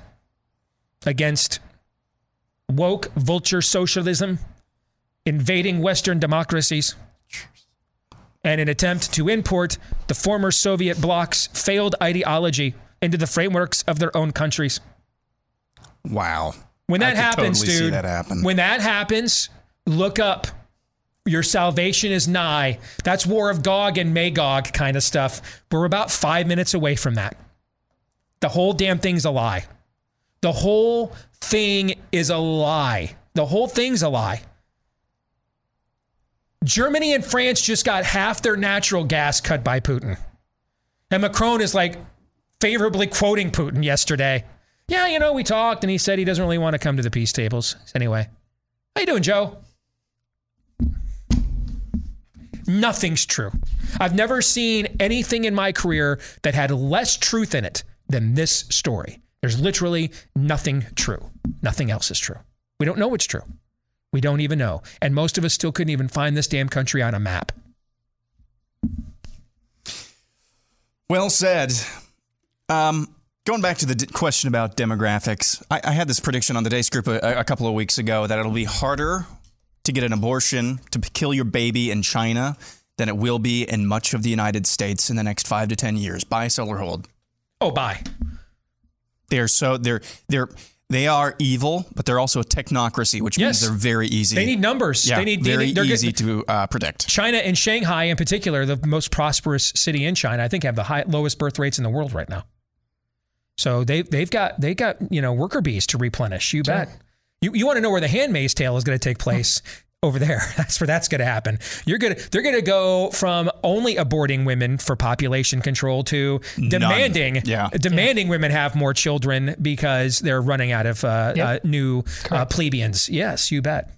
against woke vulture socialism, invading Western democracies, and an attempt to import the former Soviet bloc's failed ideology into the frameworks of their own countries. Wow. When that happens, totally dude, that happen. when that happens, look up. Your salvation is nigh. That's War of Gog and Magog kind of stuff. We're about five minutes away from that. The whole damn thing's a lie. The whole thing is a lie. The whole thing's a lie. Germany and France just got half their natural gas cut by Putin. And Macron is like favorably quoting Putin yesterday. Yeah, you know, we talked and he said he doesn't really want to come to the peace tables. Anyway, how you doing, Joe? Nothing's true. I've never seen anything in my career that had less truth in it than this story. There's literally nothing true. Nothing else is true. We don't know what's true. We don't even know. And most of us still couldn't even find this damn country on a map. Well said. Um, going back to the d- question about demographics, I, I had this prediction on the Deace Group a, a couple of weeks ago that it'll be harder to get an abortion to kill your baby in China than it will be in much of the United States in the next five to ten years. Buy, sell, or hold. Oh, buy. They're so they're they're they are evil, but they're also a technocracy, which Yes. means they're very easy. They need numbers. Yeah, They need- they very need- easy to uh, predict. China and Shanghai, in particular, the most prosperous city in China, I think have the high, lowest birth rates in the world right now. So they they've got they got you know worker bees to replenish. You bet. You you want to know where the Handmaid's Tale is going to take place? Over there, that's where that's going to happen. You're gonna they're going to go from only aborting women for population control to demanding Yeah. demanding women have more children because they're running out of uh, Yep. uh, new uh, plebeians. Yes, you bet.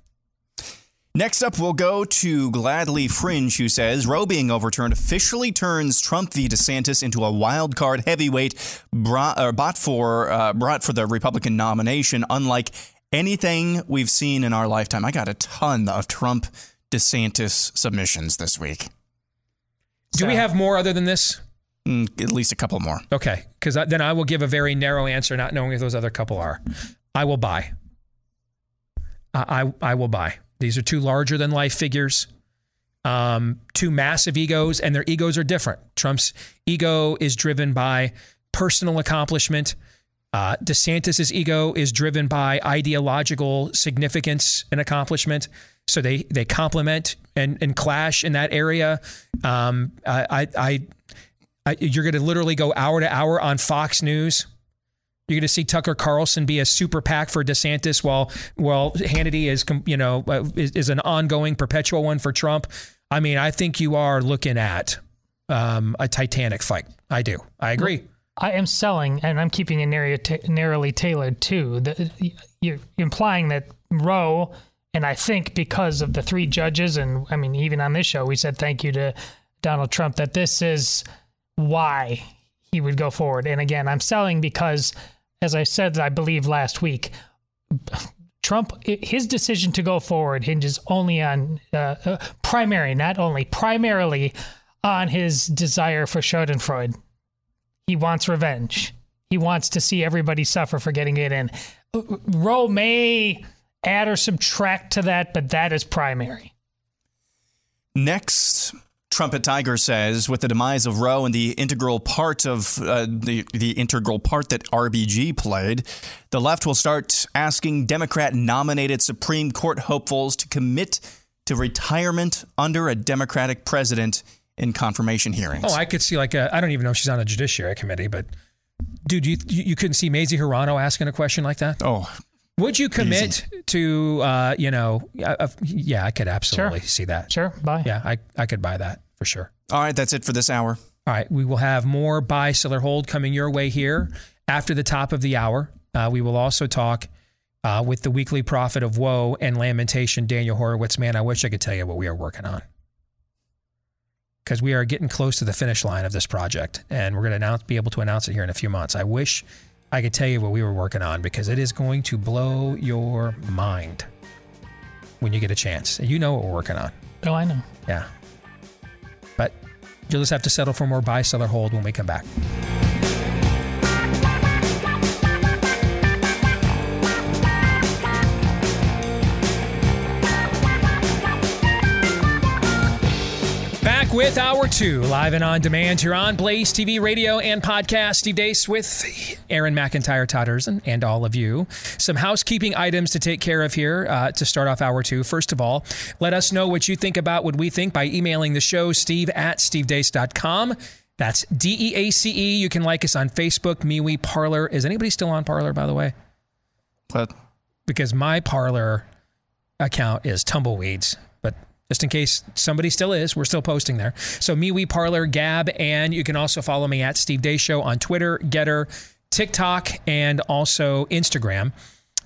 Next up, we'll go to Gladly Fringe, who says Roe being overturned officially turns Trump v. DeSantis into a wild card heavyweight brought, bought for uh, brought for the Republican nomination, unlike anything we've seen in our lifetime. I got a ton of Trump DeSantis submissions this week. Do we have more other than this? Mm, at least a couple more. Okay, because then I will give a very narrow answer, not knowing if those other couple are. I will buy. I I, I will buy. These are two larger than life figures, um, two massive egos, and their egos are different. Trump's ego is driven by personal accomplishment. Uh, DeSantis's ego is driven by ideological significance and accomplishment. So they they complement and, and clash in that area. Um, I, I, I you're going to literally go hour to hour on Fox News. You're going to see Tucker Carlson be a super PAC for DeSantis, while while Hannity is you know uh, is, is an ongoing perpetual one for Trump. I mean, I think you are looking at um, a Titanic fight. I do. I agree. I am selling, and I'm keeping it narrow, narrowly tailored too. The, you're implying that Roe, and I think because of the three judges, and I mean, even on this show, we said thank you to Donald Trump that this is why he would go forward. And again, I'm selling because, as I said, I believe last week, Trump, his decision to go forward hinges only on uh, uh, primary, not only primarily on his desire for Schadenfreude. He wants revenge. He wants to see everybody suffer for getting it in. Roe may add or subtract to that, but that is primary. Next, Trumpet Tiger says, with the demise of Roe and the integral part of uh, the the integral part that RBG played, the left will start asking Democrat nominated Supreme Court hopefuls to commit to retirement under a Democratic president in confirmation hearings. Oh, I could see like I don't even know if she's on a judiciary committee, but dude, you you couldn't see Mazie Hirono asking a question like that? Oh. Would you commit easy. to, uh, you know, uh, yeah, I could absolutely sure. see that. Sure, buy. Yeah, I, I could buy that for sure. All right, that's it for this hour. All right, we will have more buy, sell, or hold coming your way here after the top of the hour. Uh, we will also talk uh, with the weekly prophet of woe and lamentation, Daniel Horowitz. Man, I wish I could tell you what we are working on because we are getting close to the finish line of this project, and we're going to be able to announce it here in a few months. I wish I could tell you what we were working on because it is going to blow your mind when you get a chance. You know what we're working on. Oh, I know. Yeah. But you'll just have to settle for more buy, seller, hold when we come back. Back with Hour 2, live and on demand here on Blaze TV, radio, and podcast. Steve Deace with Aaron McIntyre, Todd Erzen, and all of you. Some housekeeping items to take care of here uh, to start off Hour 2. First of all, let us know what you think about what we think by emailing the show, steve at stevedeace.com. That's D E A C E. You can like us on Facebook, MeWe, Parler. Is anybody still on Parler, by the way? What? Because my Parler account is tumbleweeds, just in case somebody still is, we're still posting there. So MeWe, Parler, Gab, and you can also follow me at Steve Deace Show on Twitter, Gettr, TikTok, and also Instagram.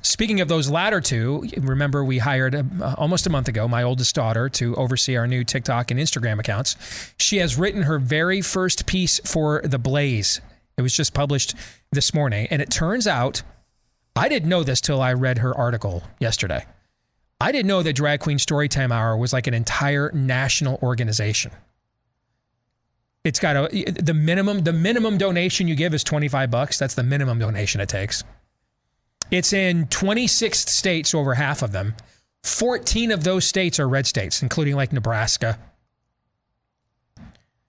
Speaking of those latter two, remember we hired uh, almost a month ago my oldest daughter to oversee our new TikTok and Instagram accounts. She has written her very first piece for The Blaze. It was just published this morning, and it turns out I didn't know this till I read her article yesterday. I didn't know that Drag Queen Storytime Hour was like an entire national organization. It's got a the minimum the minimum donation you give is 25 bucks. That's the minimum donation it takes. It's in 26 states, over half of them. 14 of those states are red states, including like Nebraska.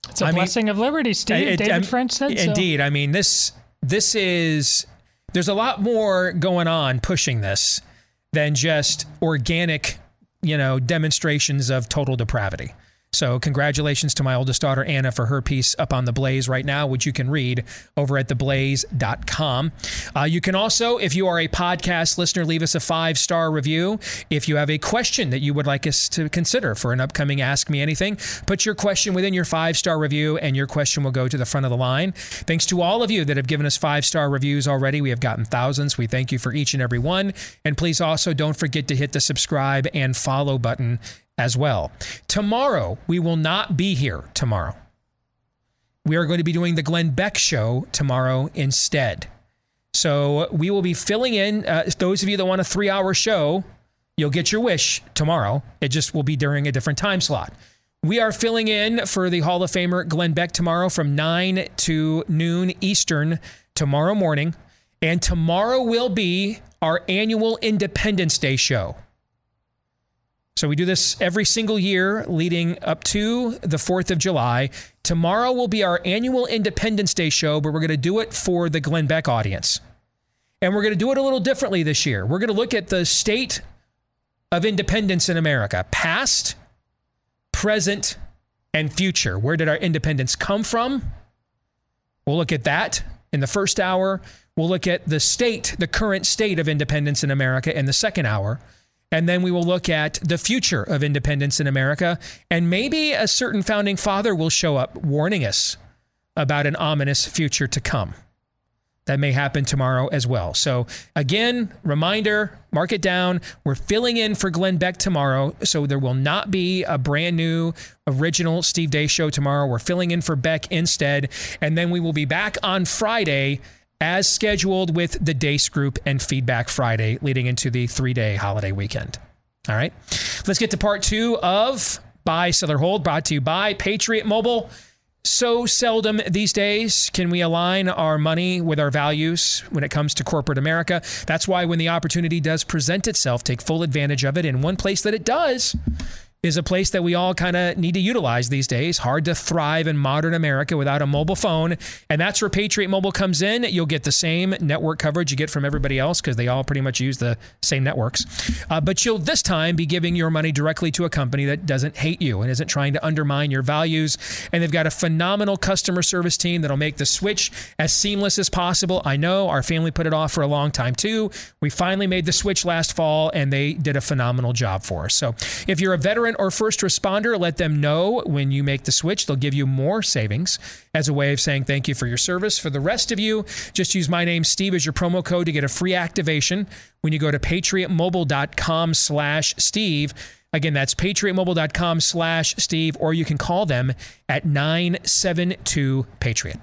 It's a I blessing mean, of liberty, Steve. It, David um, French said Indeed. So. I mean, this this is there's a lot more going on pushing this than just organic, you know, demonstrations of total depravity. So, congratulations to my oldest daughter, Anna, for her piece up on The Blaze right now, which you can read over at theblaze.com. Uh, you can also, if you are a podcast listener, leave us a five star review. If you have a question that you would like us to consider for an upcoming Ask Me Anything, put your question within your five star review, and your question will go to the front of the line. Thanks to all of you that have given us five star reviews already. We have gotten thousands. We thank you for each and every one. And please also don't forget to hit the subscribe and follow button as well. Tomorrow, we will not be here tomorrow. We are going to be doing the Glenn Beck show tomorrow instead. So we will be filling in. Uh, those of you that want a three hour show, you'll get your wish tomorrow. It just will be during a different time slot. We are filling in for the Hall of Famer Glenn Beck tomorrow from 9 to noon Eastern tomorrow morning. And tomorrow will be our annual Independence Day show. So we do this every single year leading up to the 4th of July. Tomorrow will be our annual Independence Day show, but we're going to do it for the Glenn Beck audience. And we're going to do it a little differently this year. We're going to look at the state of independence in America past, present, and future. Where did our independence come from? We'll look at that in the first hour. We'll look at the state, the current state of independence in America in the second hour. And then we will look at the future of independence in America. And maybe a certain founding father will show up warning us about an ominous future to come. That may happen tomorrow as well. So, again, reminder mark it down. We're filling in for Glenn Beck tomorrow. So, there will not be a brand new original Steve Deace show tomorrow. We're filling in for Beck instead. And then we will be back on Friday as scheduled with the Deace Group and Feedback Friday leading into the three day holiday weekend. All right. Let's get to part two of Buy, Seller, Hold, brought to you by Patriot Mobile. So seldom these days can we align our money with our values when it comes to corporate America. That's why when the opportunity does present itself, take full advantage of it. In one place that it does is a place that we all kind of need to utilize these days. Hard to thrive in modern America without a mobile phone. And that's where Patriot Mobile comes in. You'll get the same network coverage you get from everybody else because they all pretty much use the same networks. Uh, but you'll this time be giving your money directly to a company that doesn't hate you and isn't trying to undermine your values. And they've got a phenomenal customer service team that'll make the switch as seamless as possible. I know our family put it off for a long time too. We finally made the switch last fall and they did a phenomenal job for us. So if you're a veteran or first responder, let them know when you make the switch. They'll give you more savings as a way of saying thank you for your service. For the rest of you, just use my name, Steve, as your promo code to get a free activation when you go to patriotmobile.com slash Steve. Again, that's patriotmobile.com slash Steve, or you can call them at 972 Patriot.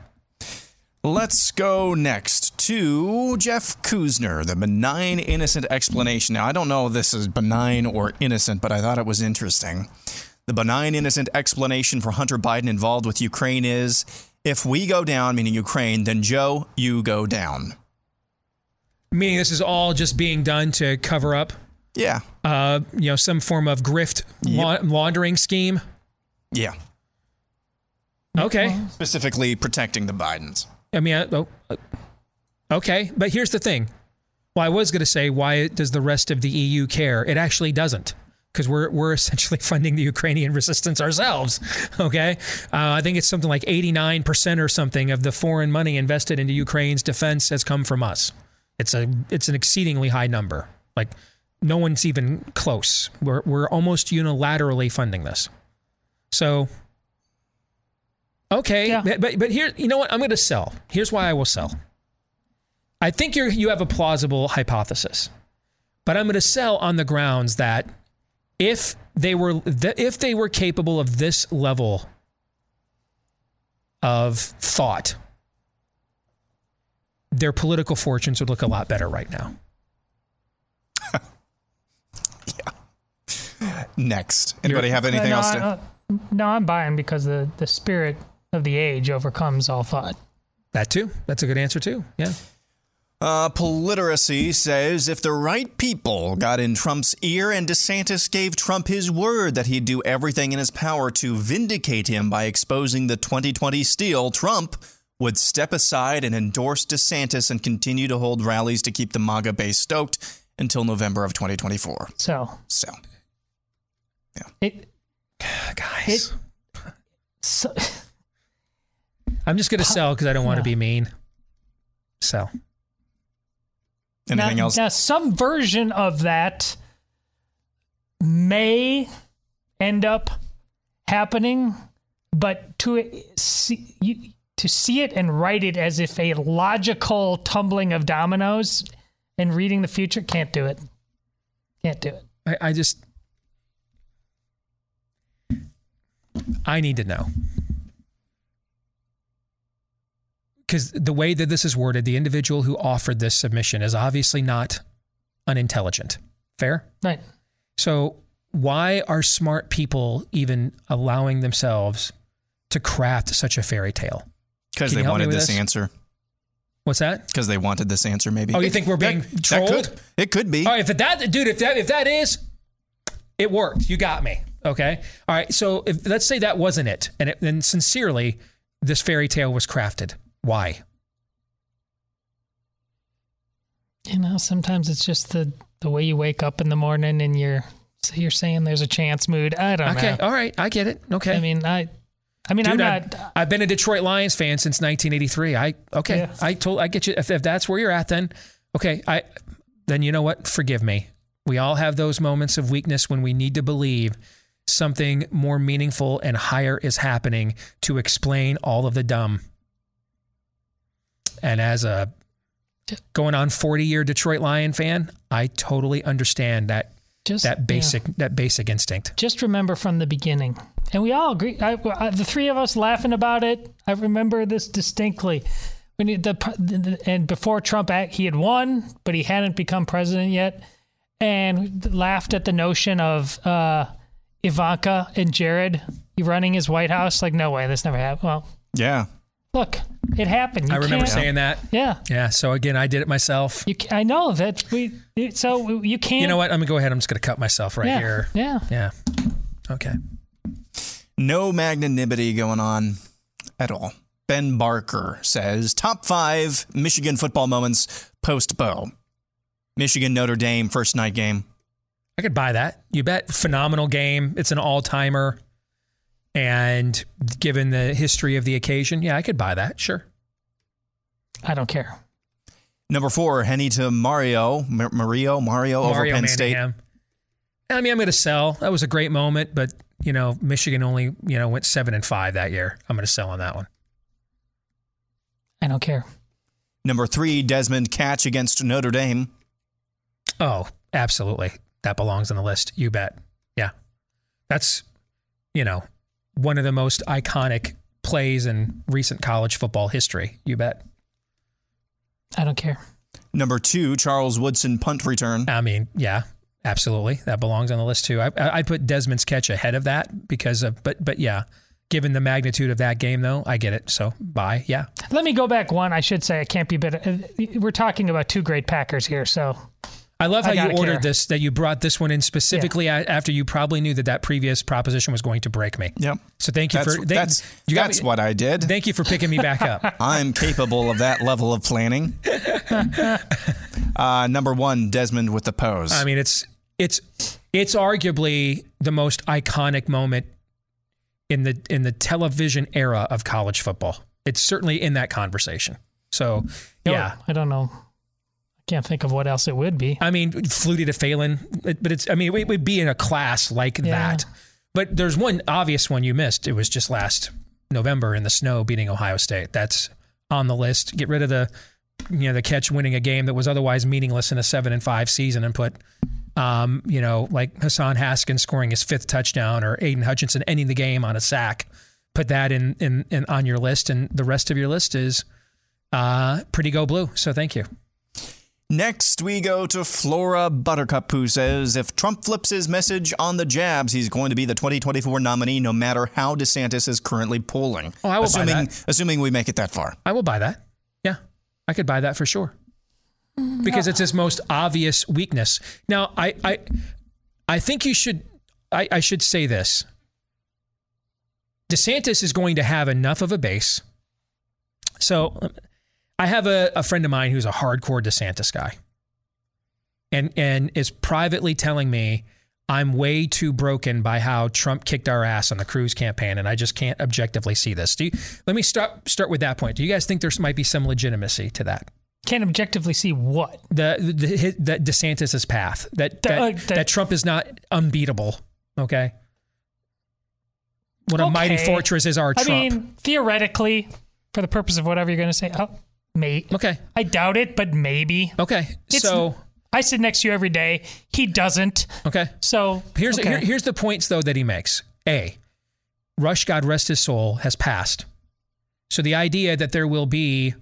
Let's go next to Jeff Kuzner, the benign innocent explanation. Now, I don't know if this is benign or innocent, but I thought it was interesting. The benign innocent explanation for Hunter Biden involved with Ukraine is if we go down, meaning Ukraine, then Joe, you go down. Meaning this is all just being done to cover up, Yeah. uh, you know, some form of grift la- laundering scheme. Yeah. Okay. Specifically protecting the Bidens. I mean, I, oh, uh, okay, but here's the thing. Well, I was going to say, why does the rest of the EU care? It actually doesn't, because we're we're essentially funding the Ukrainian resistance ourselves. Okay, uh, I think it's something like 89 percent or something of the foreign money invested into Ukraine's defense has come from us. It's a it's an exceedingly high number. Like no one's even close. We're we're almost unilaterally funding this. So Okay, but, but but here, you know what? I'm going to sell. Here's why I will sell. I think you you have a plausible hypothesis, but I'm going to sell on the grounds that if they were if they were capable of this level of thought, their political fortunes would look a lot better right now. yeah. Next. Anybody have anything no, else to? uh, no, I'm buying because the, the spirit of the age overcomes all thought. That too. That's a good answer too. Yeah. Uh, Politeracy says if the right people got in Trump's ear and DeSantis gave Trump his word that he'd do everything in his power to vindicate him by exposing the 2020 steal, Trump would step aside and endorse DeSantis and continue to hold rallies to keep the MAGA base stoked until November of 2024. So, So, it, guys, so, I'm just going to sell because I don't want to be mean. Sell. Anything now, else? Now, some version of that may end up happening, but to see you, to see it and write it as if a logical tumbling of dominoes and reading the future can't do it. Can't do it. I, I just I need to know. Because the way that this is worded, the individual who offered this submission is obviously not unintelligent. Fair? Right. So, why are smart people even allowing themselves to craft such a fairy tale? Because they you help me wanted with this, answer. What's that? Because they wanted this answer, maybe. Oh, you think we're being That- that trolled? could- it could be. Oh, if that, dude, if that, if that is, It worked. You got me. Okay. All right. So if let's say that wasn't it, and it, and sincerely, this fairy tale was crafted. Why? You know, sometimes it's just the the way you wake up in the morning and you're so you're saying there's a chance mood. I don't Okay. know. Okay, all right. I get it. Okay. I mean, I I mean, Dude, I'm not I've been a Detroit Lions fan since 1983. I okay. Yeah. I told I get you. If, if that's where you're at, then okay. I then you know what? Forgive me. We all have those moments of weakness when we need to believe something more meaningful and higher is happening to explain all of the dumb. And as a going on 40 year Detroit Lion fan, I totally understand that Just- that basic that basic instinct. just remember from the beginning, and we all agree. I, I, the three of us laughing about it. I remember this distinctly. When he, the, the and before Trump, act, he had won, but he hadn't become president yet, and laughed at the notion of uh, Ivanka and Jared running his White House. Like, no way, this never happened. Well, Yeah. look, it happened. You I remember can't- saying that. Yeah, Yeah. So again, I did it myself. you. I know that we. So you can't. You know what? I'm gonna go ahead. I'm just gonna cut myself right Yeah, here. yeah. Yeah. Okay. No magnanimity going on at all. Ben Barker says top five Michigan football moments post Bo. Michigan Notre Dame first night game. I could buy that. You bet. Phenomenal game. It's an all timer. And given the history of the occasion, yeah, I could buy that. Sure. I don't care. Number four, Henne to Mario, Mar- Mario, Mario, over Mario Penn State. I mean, I'm going to sell. That was a great moment, but you know, Michigan only you know went seven and five that year. I'm going to sell on that one. I don't care. Number three, Desmond catch against Notre Dame. Oh, absolutely. That belongs on the list. You bet. Yeah. That's, you know, one of the most iconic plays in recent college football history. You bet. I don't care. Number two, Charles Woodson punt return. I mean, yeah, absolutely. That belongs on the list too. I, I, I'd put Desmond's catch ahead of that because of, but, but yeah, given the magnitude of that game though, I get it. So bye. Yeah. Let me go back one. I should say it can't be better. We're talking about two great Packers here, so I love how I you ordered care. this, that you brought this one in specifically a- after you probably knew that that previous proposition was going to break me. Yep. So thank you That's, for, thank- that's, you got that's me- what I did. Thank you for picking me back up. I'm capable of that level of planning. Uh, number one, Desmond with the pose. I mean, it's it's it's arguably the most iconic moment in the in the television era of college football. It's certainly in that conversation. So yeah, I don't know. I can't think of what else it would be. I mean, Flutie to Phelan, but it's I mean, it would be in a class like Yeah. that. But there's one obvious one you missed. It was just last November in the snow beating Ohio State. That's on the list. Get rid of the you know the catch winning a game that was otherwise meaningless in a seven and five season and put um, you know like Hassan Haskins scoring his fifth touchdown or Aidan Hutchinson ending the game on a sack. Put that in in, in on your list, and the rest of your list is uh, pretty go blue. So thank you. Next, we go to Flora Buttercup, who says if Trump flips his message on the jabs, he's going to be the 2024 nominee, no matter how DeSantis is currently polling. Oh, I will buy assuming, that. assuming we make it that far. I will buy that. Yeah, I could buy that for sure. Because it's his most obvious weakness. Now, I, I, I think you should. I, I should say this. DeSantis is going to have enough of a base. So, I have a, a friend of mine who's a hardcore DeSantis guy, and and is privately telling me I'm way too broken by how Trump kicked our ass on the Cruz campaign, and I just can't objectively see this. Do you, let me start start with that point. Do you guys think there might be some legitimacy to that? Can't objectively see what The the, the that DeSantis's path that that, uh, that that- Trump is not unbeatable. Okay. What a mighty fortress is our I Trump. mean, theoretically, for the purpose of whatever you're going to say, oh, may okay. I doubt it, but maybe. Okay, It's- so I sit next to you every day. He doesn't. Okay. So Here's okay. here, here's the points though that he makes. A, Rush, God rest his soul, has passed. So the idea that there will be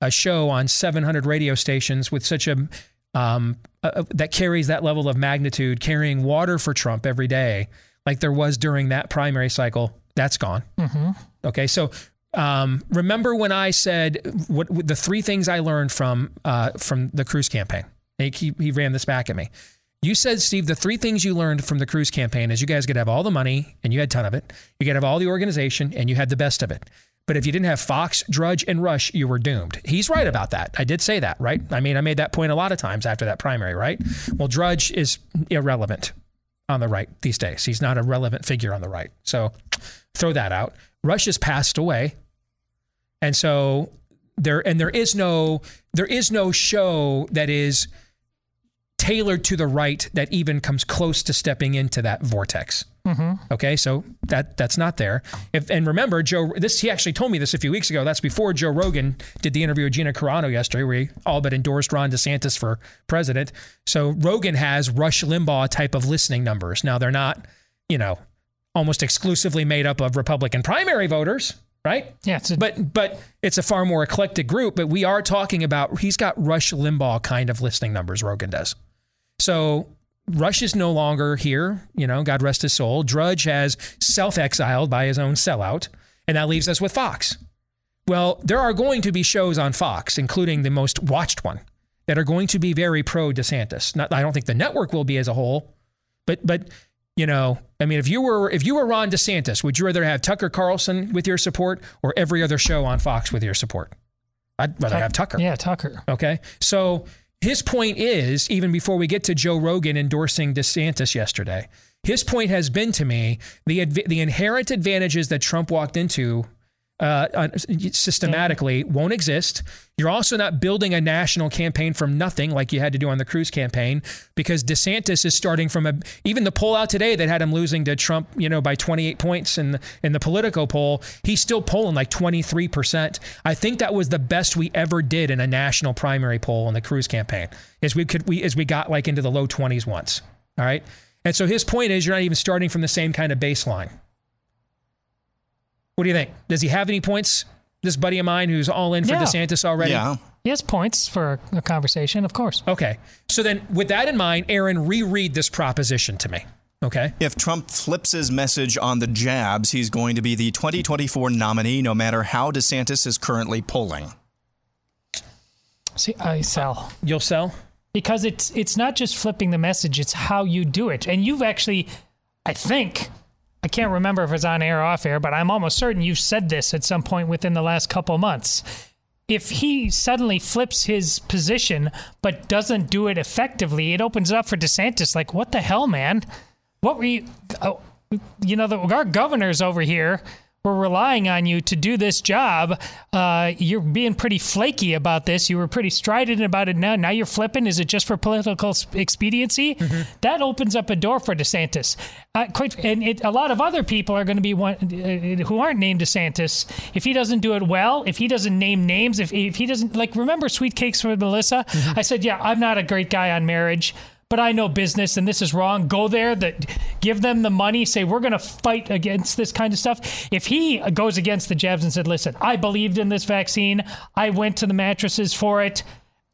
a show on 700 radio stations with such a um, uh, that carries that level of magnitude, carrying water for Trump every day, like there was during that primary cycle, that's gone. Mm-hmm. Okay, so um, remember when I said what, what the three things I learned from uh, from the Cruz campaign? He, he ran this back at me. You said, Steve, the three things you learned from the Cruz campaign is you guys could have all the money and you had a ton of it. You could have all the organization and you had the best of it. But if you didn't have Fox, Drudge, and Rush, you were doomed. He's right about that. I did say that, right? I mean, I made that point a lot of times after that primary, right? Well, Drudge is irrelevant on the right these days. He's not a relevant figure on the right. So throw that out. Rush has passed away. And so there and there is no there is no show that is tailored to the right that even comes close to stepping into that vortex. Mm-hmm. Okay, so that that's not there. If and remember, Joe, this he actually told me this a few weeks ago. That's before Joe Rogan did the interview with Gina Carano yesterday, where he all but endorsed Ron DeSantis for president. So Rogan has Rush Limbaugh type of listening numbers. Now they're not, you know, almost exclusively made up of Republican primary voters, right? Yeah, a, but but it's a far more eclectic group. But we are talking about he's got Rush Limbaugh kind of listening numbers. Rogan does. So Rush is no longer here. You know, God rest his soul. Drudge has self exiled by his own sellout, and that leaves us with Fox. Well, there are going to be shows on Fox, including the most watched one, that are going to be very pro DeSantis. Not, I don't think the network will be as a whole, but but you know, I mean, if you were if you were Ron DeSantis, would you rather have Tucker Carlson with your support or every other show on Fox with your support? I'd rather have Tucker. Yeah, Tucker. Okay, so his point is, even before we get to Joe Rogan endorsing DeSantis yesterday, his point has been to me the the inherent advantages that Trump walked into uh, systematically won't exist. You're also not building a national campaign from nothing like you had to do on the Cruz campaign because DeSantis is starting from a even the poll out today that had him losing to Trump, you know, by 28 points in the, in the Politico poll, he's still polling like 23%. I think that was the best we ever did in a national primary poll in the Cruz campaign. Is we could we as we got like into the low 20s once. All right? And so his point is you're not even starting from the same kind of baseline. What do you think? Does he have any points? This buddy of mine who's all in for Yeah. DeSantis already? Yeah. He has points for a, a conversation, of course. Okay. So then, with that in mind, Aaron, reread this proposition to me. Okay. If Trump flips his message on the jabs, he's going to be the 2024 nominee, no matter how DeSantis is currently polling. See, I sell. You'll sell? Because it's it's not just flipping the message, it's how you do it. And you've actually, I think, I can't remember if it's on air or off air, but I'm almost certain you've said this at some point within the last couple months. If he suddenly flips his position but doesn't do it effectively, it opens it up for DeSantis. Like, what the hell, man? What were you? Oh, you know, the, our governors over here were relying on you to do this job. Uh, you're being pretty flaky about this. You were pretty strident about it now. Now you're flipping. Is it just for political expediency? That opens up a door for DeSantis. Uh, quite, and it, a lot of other people are going to be one, uh, who aren't named DeSantis. If he doesn't do it well, if he doesn't name names, if, if he doesn't, like, remember Sweet Cakes with Melissa? I said, yeah, I'm not a great guy on marriage but I know business and this is wrong. Go there, that give them the money, say we're going to fight against this kind of stuff. If he goes against the jabs and said, "Listen, I believed in this vaccine. I went to the mattresses for it,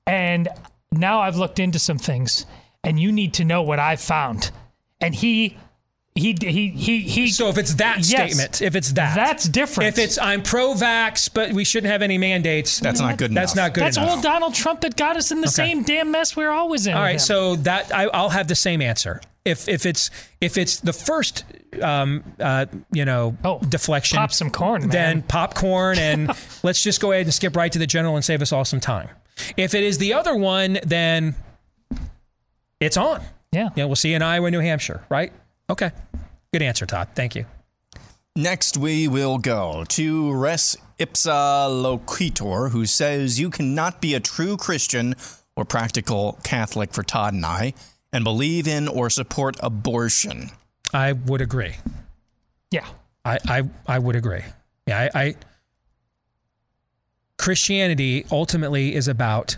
and now I've looked into some things, and you need to know what I've found." And he he he he he So if it's that Yes. statement, if it's that, That's different. If it's I'm pro-vax, but we shouldn't have any mandates, That's not good That's enough. not good That's enough. old Donald Trump that got us in the Okay. same damn mess we're always in. All with right, him. so that I, I'll have the same answer. If if it's if it's the first, um, uh, you know, deflection, Oh, pop some corn, man. then popcorn, and let's just go ahead and skip right to the general and save us all some time. If it is the other one, then it's on. Yeah. Yeah, we'll see you in Iowa, New Hampshire, right? Okay. Good answer, Todd. Thank you. Next, we will go to Res Ipsa Loquitur, who says you cannot be a true Christian or practical Catholic for Todd and I and believe in or support abortion. I would agree. Yeah. I, I, I would agree. Yeah, I, I Christianity ultimately is about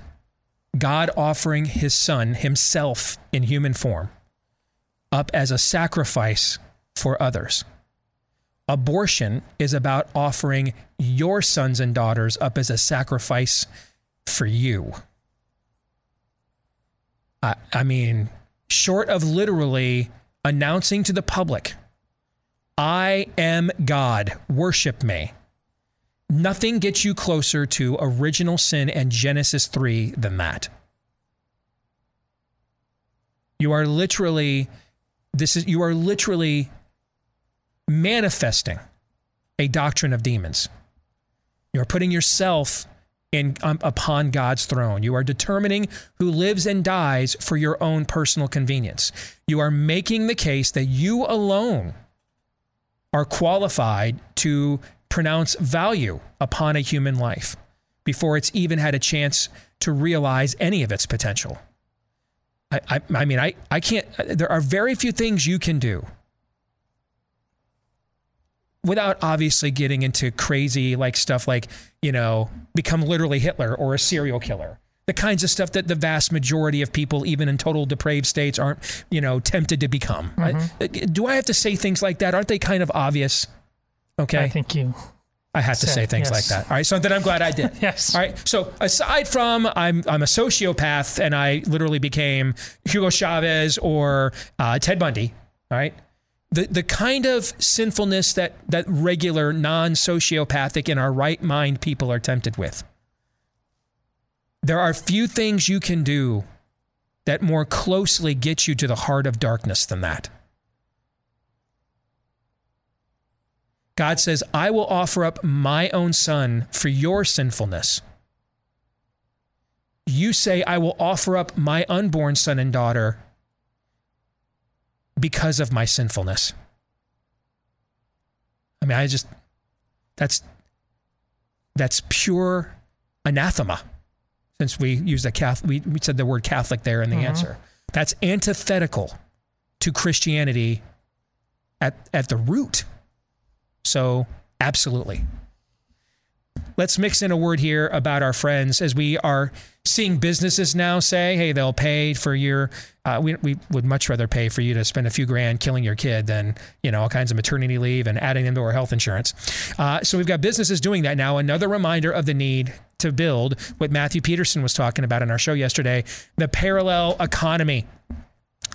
God offering his son, himself in human form, up as a sacrifice for others. Abortion is about offering your sons and daughters up as a sacrifice for you. I, I mean, short of literally announcing to the public, I am God, worship me. Nothing gets you closer to original sin and Genesis 3 than that. You are literally this is you are literally manifesting a doctrine of demons. You are putting yourself in um, upon God's throne. You are determining who lives and dies for your own personal convenience. You are making the case that you alone are qualified to pronounce value upon a human life before it's even had a chance to realize any of its potential. I, I, I mean, I, I can't, there are very few things you can do without obviously getting into crazy like stuff like, you know, become literally Hitler or a serial killer. The kinds of stuff that the vast majority of people, even in total depraved states, aren't, you know, tempted to become. Mhm. Right? Do I have to say things like that? Aren't they kind of obvious? Okay. I think you. I had to Say, say things yes. like that. All right. So then I'm glad I did. yes. All right. So aside from I'm I'm a sociopath and I literally became Hugo Chavez or uh, Ted Bundy. All right. The the kind of sinfulness that that regular non sociopathic in our right mind people are tempted with. There are few things you can do that more closely get you to the heart of darkness than that. God says, I will offer up my own son for your sinfulness. You say, I will offer up my unborn son and daughter because of my sinfulness. I mean, I just, that's, that's pure anathema. Since we used the Catholic, we, we said the word Catholic there in the Mhm. answer. That's antithetical to Christianity at, at the root. So, absolutely. Let's mix in a word here about our friends as we are seeing businesses now say, hey, they'll pay for your, uh, we, we would much rather pay for you to spend a few grand killing your kid than, you know, all kinds of maternity leave and adding them to our health insurance. Uh, so we've got businesses doing that now. Another reminder of the need to build what Matthew Peterson was talking about in our show yesterday the parallel economy.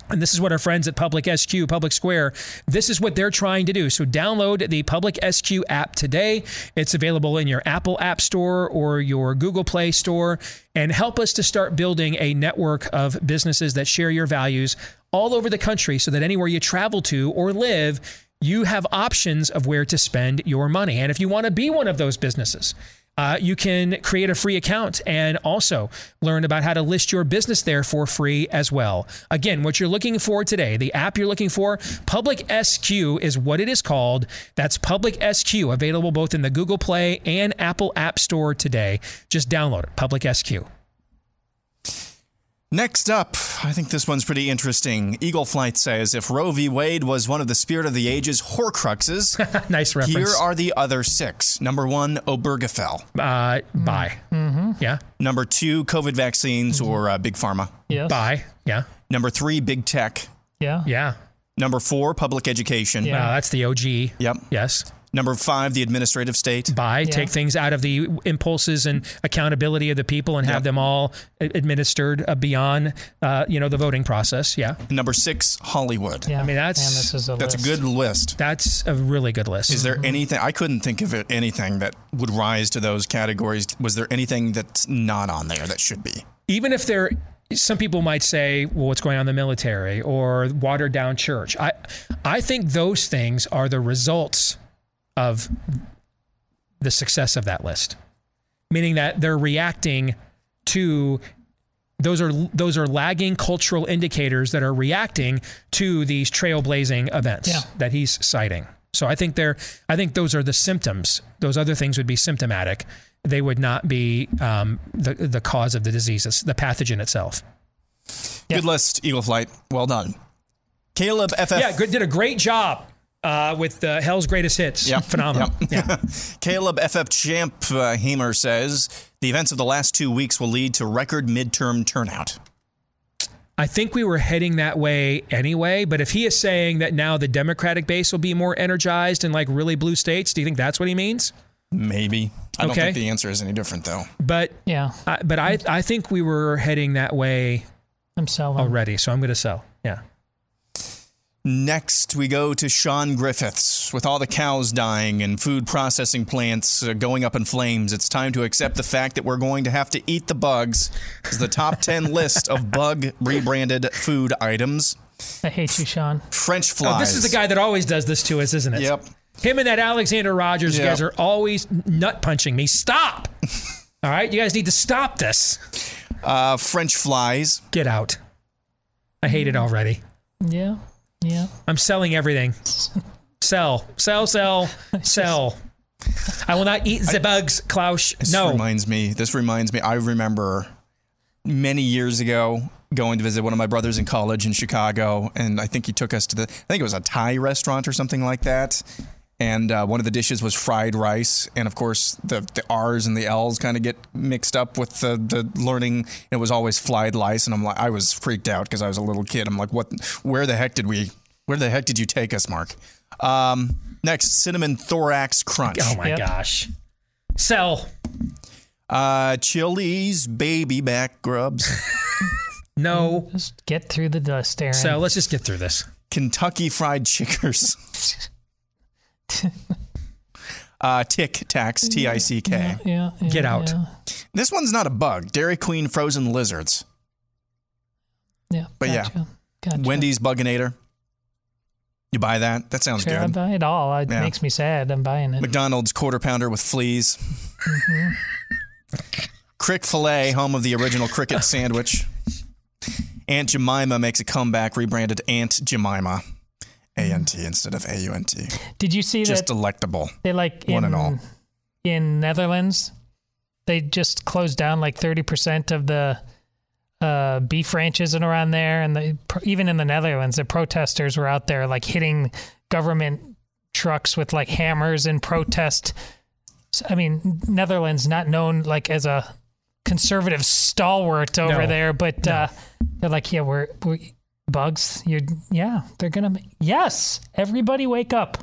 And this is what our friends at Public SQ, Public Square, this is what they're trying to do. So download the Public SQ app today. It's available in your Apple App Store or your Google Play Store. And help us to start building a network of businesses that share your values all over the country so that anywhere you travel to or live, you have options of where to spend your money. And if you want to be one of those businesses, uh, you can create a free account and also learn about how to list your business there for free as well. Again, what you're looking for today, the app you're looking for, Public SQ is what it is called. That's Public SQ, available both in the Google Play and Apple App Store today. Just download it, Public SQ. Next up, I think this one's pretty interesting. Eagle Flight says if Roe v. Wade was one of the spirit of the ages horcruxes, nice reference. Here are the other six. Number one, Obergefell. Uh, bye. Mm-hmm. Yeah. Number two, COVID vaccines or uh, big pharma. Yes. Bye. Yeah. Number three, big tech. Yeah. Yeah. Number four, public education. Uh, that's the OG. Yep. Yes. Number five, the administrative state. By Yeah. take things out of the impulses and accountability of the people and have Yep. them all administered uh, beyond, uh, you know, the voting process. Yeah. Number six, Hollywood. Yeah. I mean, that's And this is a That's a good list. That's a really good list. Is there anything I couldn't think of it anything that would rise to those categories? Was there anything that's not on there that should be? even if there some people might say well what's going on in the military or watered down church i i think those things are the results of the success of that list meaning that they're reacting to those are those are lagging cultural indicators that are reacting to these trailblazing events Yeah. that he's citing so i think they're i think those are the symptoms those other things would be symptomatic they would not be um, the the cause of the diseases, the pathogen itself. Good list, Eagle Flight. Well done. Caleb FF. Yeah, good, did a great job uh, with uh, Hell's Greatest Hits. Yep. Phenomenal. Yep. Yeah. Caleb FF Champ uh, Hamer says the events of the last two weeks will lead to record midterm turnout. I think we were heading that way anyway, but if he is saying that now the Democratic base will be more energized in like really blue states, do you think that's what he means? Maybe. I don't Okay. think the answer is any different though. But Yeah. I, but I I think we were heading that way I'm selling. already, so I'm going to sell. Yeah. Next, we go to Sean Griffiths. With all the cows dying and food processing plants uh, going up in flames, it's time to accept the fact that we're going to have to eat the bugs. This is the top 10 list of bug rebranded food items. I hate you, Sean. French flies. Oh, this is the guy that always does this to us, isn't it? Yep. Him and that Alexander Rogers, you Yep. guys are always nut punching me. Stop. All right, you guys need to stop this. Uh, French flies. Get out. I hate it already. Yeah. Yeah. I'm selling everything. Sell, sell, sell, sell. I will not eat the bugs, Klaus. No. This No. reminds me. This reminds me. I remember many years ago going to visit one of my brothers in college in Chicago, and I think he took us to the. I think it was a Thai restaurant or something like that. And uh, one of the dishes was fried rice, and of course the the R's and the L's kind of get mixed up with the the learning. It was always fried rice, and I'm like, I was freaked out because I was a little kid. I'm like, what? Where the heck did we? Where the heck did you take us, Mark? Um, next, cinnamon thorax crunch. Oh my gosh. Sell. Uh, Chili's baby back grubs. no. Just get through the dust, Aaron. So let's just get through this. Kentucky Fried Chickers. uh, Tic Tacs, T I C K. Yeah, yeah, Get out. Yeah. This one's not a bug. Dairy Queen frozen lizards. yeah But yeah, gotcha. Gotcha. Wendy's Buginator. You buy that? That sounds Sure, I good. buy it all. It Yeah. makes me sad. I'm buying it. McDonald's quarter pounder with fleas. Mhm. Crick Filet, home of the original cricket sandwich. Aunt Jemima makes a comeback, rebranded Aunt Jemima. A N T instead of A U N T. Did you see Just that delectable. they like in One and all. in Netherlands? They just closed down like thirty percent of the uh, beef ranches and around there, and the, even in the Netherlands, the protesters were out there like hitting government trucks with like hammers in protest. I mean, Netherlands not known like as a conservative stalwart over No. there, but uh, they're like, yeah, we're, we bugs. you're yeah, they're gonna. Yes, everybody wake up.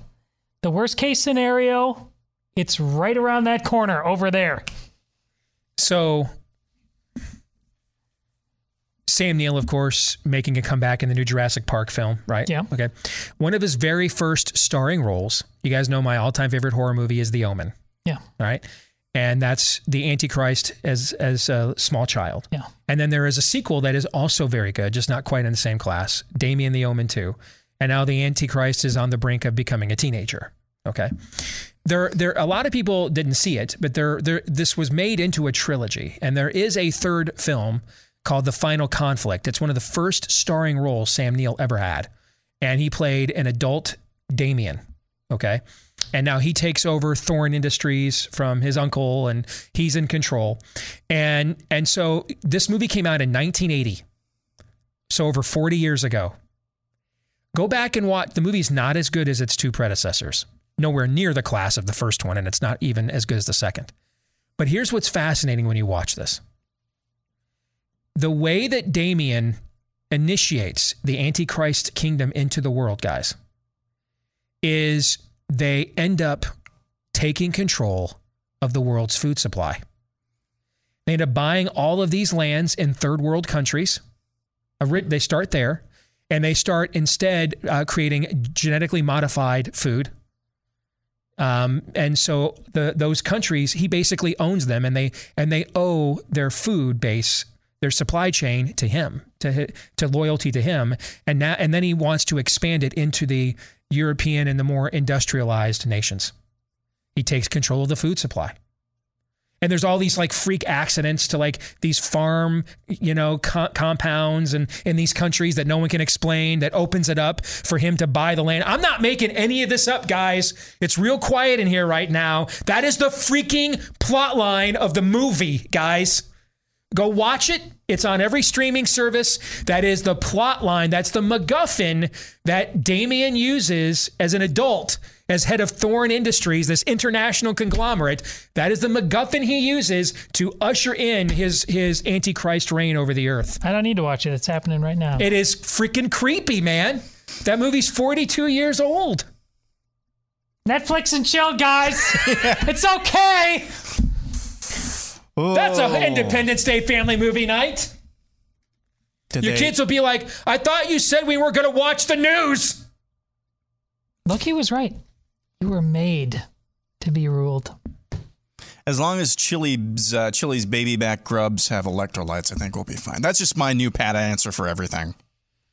The worst case scenario, it's right around that corner over there. So Sam Neill, of course, making a comeback in the new Jurassic Park film, right? Yeah. Okay. One of his very first starring roles, you guys know my all-time favorite horror movie is The Omen, Yeah, right? And that's the Antichrist as as a small child. yeah. And then there is a sequel that is also very good, just not quite in the same class. Damien the Omen 2. And now the Antichrist is on the brink of becoming a teenager. Okay. There there a lot of people didn't see it, but there there this was made into a trilogy. And there is a third film called The Final Conflict. It's one of the first starring roles Sam Neill ever had. And he played an adult Damien. Okay. And now he takes over Thorn Industries from his uncle and he's in control. And and so this movie came out in 1980. So over 40 years ago. Go back and watch the movie's not as good as its two predecessors. Nowhere near the class of the first one and it's not even as good as the second. But here's what's fascinating when you watch this. The way that Damien initiates the Antichrist kingdom into the world, guys, is they end up taking control of the world's food supply. They end up buying all of these lands in third world countries. They start there, and they start instead uh, creating genetically modified food. Um, and so the those countries, he basically owns them, and they and they owe their food base, their supply chain to him, to to loyalty to him, and now and then he wants to expand it into the European and the more industrialized nations. He takes control of the food supply. And there's all these like freak accidents to like these farm, you know, co- compounds and in these countries that no one can explain that opens it up for him to buy the land. I'm not making any of this up, guys. It's real quiet in here right now. That is the freaking plot line of the movie, guys. Go watch it. It's on every streaming service. That is the plot line. That's the MacGuffin that Damien uses as an adult, as head of Thorn Industries, this international conglomerate. That is the MacGuffin he uses to usher in his his Antichrist reign over the earth. I don't need to watch it. It's happening right now. It is freaking creepy, man. That movie's 42 years old. Netflix and chill, guys. it's okay. That's Oh. an Independence Day family movie night. Did Your they- kids will be like, I thought you said we were going to watch the news. Loki was right. You were made to be ruled. As long as Chili's, uh, Chili's baby back grubs have electrolytes, I think we'll be fine. That's just my new pat answer for everything,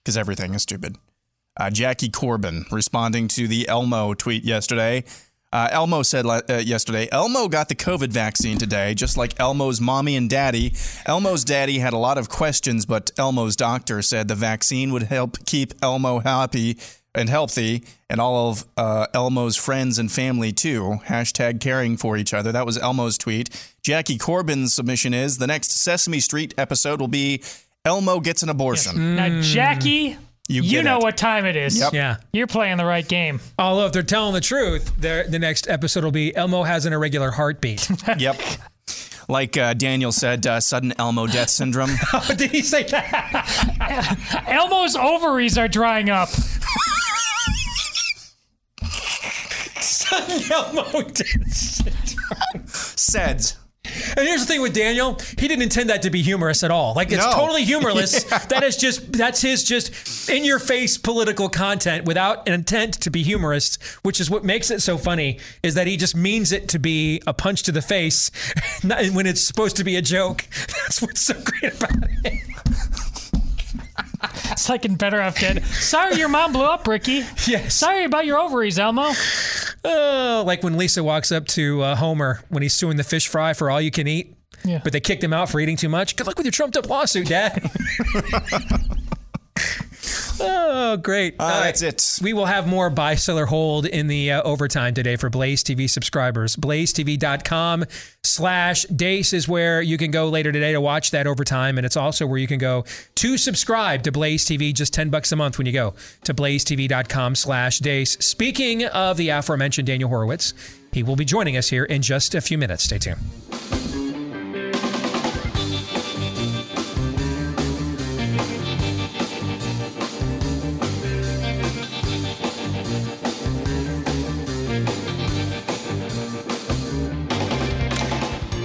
because everything is stupid. Uh, Jackie Corbin responding to the Elmo tweet yesterday. Uh, Elmo said uh, yesterday, Elmo got the COVID vaccine today, just like Elmo's mommy and daddy. Elmo's daddy had a lot of questions, but Elmo's doctor said the vaccine would help keep Elmo happy and healthy, and all of uh, Elmo's friends and family too. Hashtag caring for each other. That was Elmo's tweet. Jackie Corbin's submission is the next Sesame Street episode will be Elmo gets an abortion. Now, Jackie, You you, get know it. what time it is. Yep. Yeah. You're playing the right game. Although if they're telling the truth, the next episode will be Elmo has an irregular heartbeat. yep. Like uh, Daniel said, uh, sudden Elmo death syndrome. oh, did he say that? Elmo's ovaries are drying up. Sudden Elmo death Said. And here's the thing with Daniel, he didn't intend that to be humorous at all. Like it's No. totally humorless. Yeah. That is just that's his just in your face political content without an intent to be humorous, which is what makes it so funny is that he just means it to be a punch to the face not when it's supposed to be a joke. That's what's so great about it. It's like in Better Off Dead. Sorry your mom blew up, Ricky. Yes. Sorry about your ovaries, Elmo. Oh, like when Lisa walks up to uh, Homer when he's suing the fish fry for all you can eat. Yeah. But they kicked him out for eating too much. Good luck with your trumped up lawsuit, Dad. oh, great. Uh, that's it. We will have more buy, sell, or hold in the uh, overtime today for Blaze TV subscribers. BlazeTV.com slash Deace is where you can go later today to watch that overtime. And it's also where you can go to subscribe to Blaze TV, just 10 bucks a month when you go to BlazeTV.com slash Deace. Speaking of the aforementioned Daniel Horowitz, he will be joining us here in just a few minutes. Stay tuned.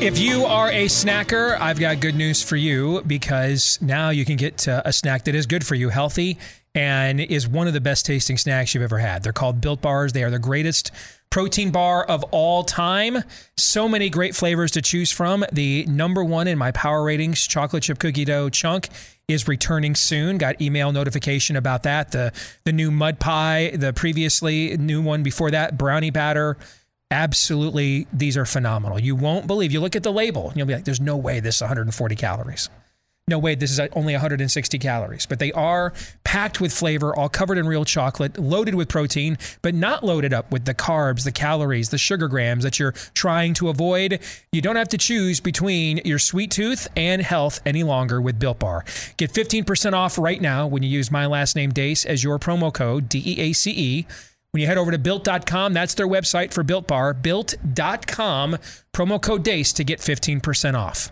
If you are a snacker, I've got good news for you because now you can get uh, a snack that is good for you, healthy, and is one of the best tasting snacks you've ever had. They're called Built Bars. They are the greatest protein bar of all time. So many great flavors to choose from. The number one in my power ratings, chocolate chip cookie dough chunk, is returning soon. Got email notification about that. The the new mud pie, the previously new one before that, brownie batter. Absolutely, these are phenomenal. You won't believe. You look at the label and you'll be like, there's no way this is 140 calories. No way, this is uh, only 160 calories. But they are packed with flavor, all covered in real chocolate, loaded with protein, but not loaded up with the carbs, the calories, the sugar grams that you're trying to avoid. You don't have to choose between your sweet tooth and health any longer with Built Bar. Get 15% off right now when you use my last name Deace as your promo code, D E A C E. When you head over to built.com, that's their website for Built Bar, built.com, promo code DEACE to get 15% off.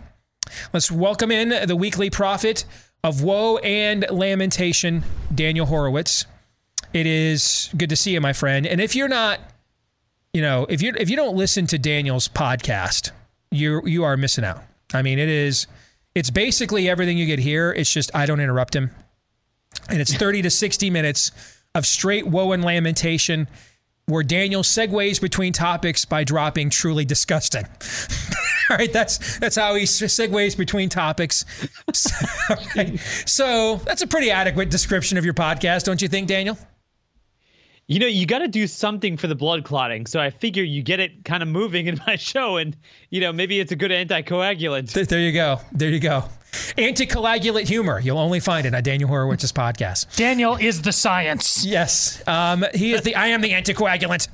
Let's welcome in the weekly prophet of woe and lamentation, Daniel Horowitz. It is good to see you, my friend. And if you're not, you know, if you if you don't listen to Daniel's podcast, you you are missing out. I mean, it is it's basically everything you get here. It's just I don't interrupt him. And it's 30 to 60 minutes of straight woe and lamentation where Daniel segues between topics by dropping truly disgusting. All right, that's that's how he segues between topics. All right. So that's a pretty adequate description of your podcast, don't you think, Daniel? You know, you got to do something for the blood clotting. So I figure you get it kind of moving in my show, and you know maybe it's a good anticoagulant. There, there you go. There you go. Anticoagulate humor. You'll only find it on Daniel Horowitz's podcast. Daniel is the science. Yes, um, he is the. I am the anticoagulant.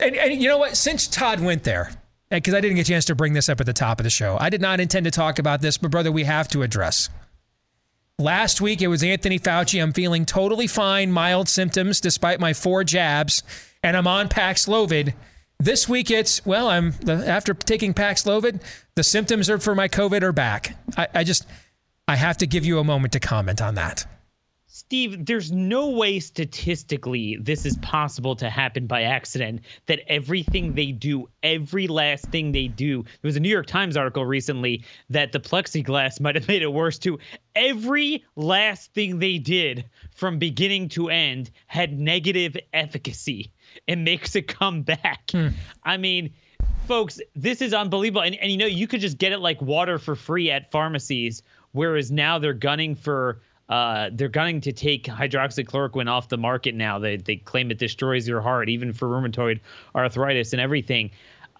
And, and you know what? Since Todd went there, because I didn't get a chance to bring this up at the top of the show, I did not intend to talk about this, but brother, we have to address. Last week it was Anthony Fauci. I'm feeling totally fine, mild symptoms despite my four jabs, and I'm on Paxlovid. This week it's well, I'm after taking Paxlovid, the symptoms are for my COVID are back. I, I just I have to give you a moment to comment on that. Steve, there's no way statistically this is possible to happen by accident. That everything they do, every last thing they do, there was a New York Times article recently that the plexiglass might have made it worse too. Every last thing they did from beginning to end had negative efficacy. It makes it come back. I mean, folks, this is unbelievable. And, and you know, you could just get it like water for free at pharmacies, whereas now they're gunning for uh, they're gunning to take hydroxychloroquine off the market now. They they claim it destroys your heart, even for rheumatoid arthritis and everything.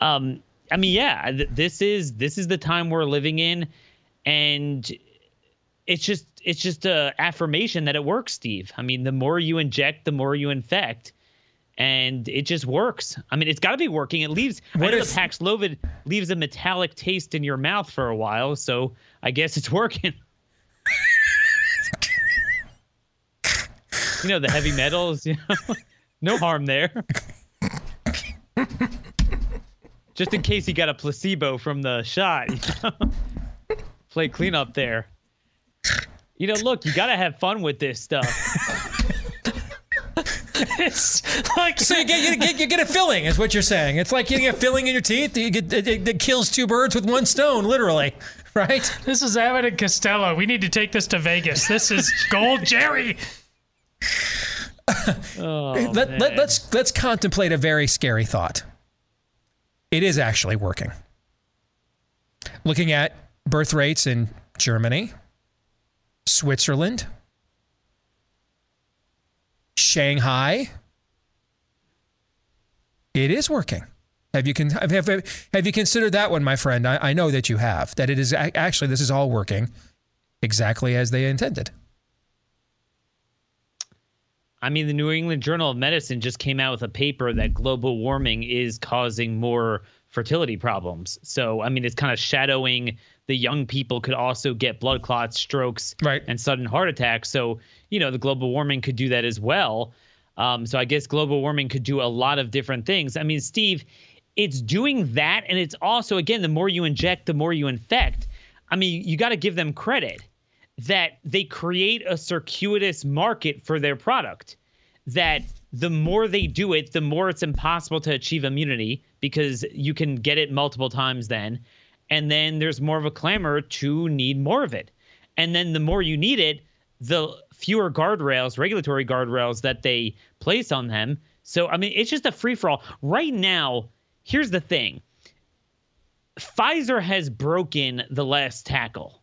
Um, I mean, yeah, th- this is this is the time we're living in, and it's just it's just a affirmation that it works, Steve. I mean, the more you inject, the more you infect. And it just works. I mean, it's got to be working. It leaves. What I know if- the Paxlovid leaves a metallic taste in your mouth for a while, so I guess it's working. you know the heavy metals. You know, no harm there. Just in case he got a placebo from the shot. You know? Play cleanup there. You know, look, you got to have fun with this stuff. It's like so you get, you get you get a filling, is what you're saying. It's like getting a filling in your teeth. You get it, it, it kills two birds with one stone, literally, right? This is Abbott and Costello. We need to take this to Vegas. This is gold, Jerry. Oh, let, let, let's let's contemplate a very scary thought. It is actually working. Looking at birth rates in Germany, Switzerland, Shanghai, it is working. Have you con- have, have, have you considered that one, my friend? I, I know that you have. That it is actually this is all working exactly as they intended. I mean, the New England Journal of Medicine just came out with a paper that global warming is causing more fertility problems. So, I mean, it's kind of shadowing the young people could also get blood clots, strokes, right. and sudden heart attacks. So, you know, the global warming could do that as well. Um, so, I guess global warming could do a lot of different things. I mean, Steve, it's doing that. And it's also, again, the more you inject, the more you infect. I mean, you got to give them credit that they create a circuitous market for their product. That the more they do it, the more it's impossible to achieve immunity because you can get it multiple times then. And then there's more of a clamor to need more of it. And then the more you need it, the fewer guardrails, regulatory guardrails that they place on them. So, I mean, it's just a free for all. Right now, here's the thing Pfizer has broken the last tackle.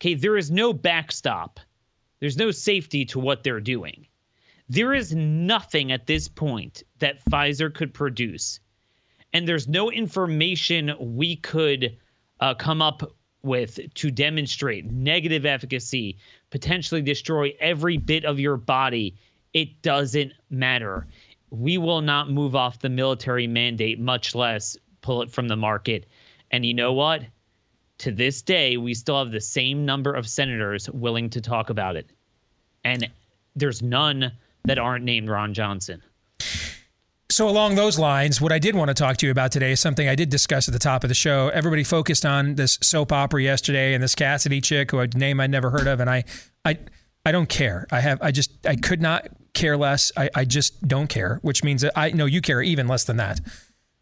Okay, there is no backstop. There's no safety to what they're doing. There is nothing at this point that Pfizer could produce. And there's no information we could uh, come up with to demonstrate negative efficacy, potentially destroy every bit of your body. It doesn't matter. We will not move off the military mandate, much less pull it from the market. And you know what? to this day, we still have the same number of senators willing to talk about it. And there's none that aren't named Ron Johnson. So, along those lines, what I did want to talk to you about today is something I did discuss at the top of the show. Everybody focused on this soap opera yesterday and this Cassidy chick who a name I'd never heard of, and I, I, I don't care. I have, I just, I could not care less. I, I just don't care, which means that I know you care even less than that.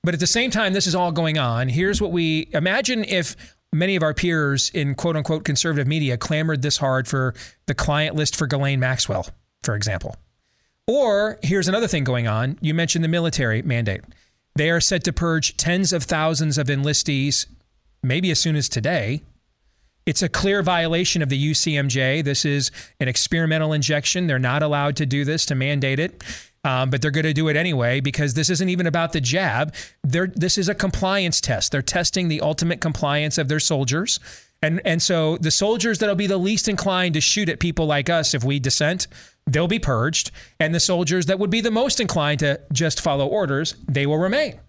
But at the same time, this is all going on. Here's what we imagine if many of our peers in quote unquote conservative media clamored this hard for the client list for Ghislaine Maxwell, for example. Or here's another thing going on. You mentioned the military mandate. They are set to purge tens of thousands of enlistees, maybe as soon as today. It's a clear violation of the UCMJ. This is an experimental injection. They're not allowed to do this to mandate it. Um, but they're going to do it anyway because this isn't even about the jab. They're, this is a compliance test. They're testing the ultimate compliance of their soldiers. And, and so the soldiers that'll be the least inclined to shoot at people like us if we dissent, they'll be purged. And the soldiers that would be the most inclined to just follow orders, they will remain.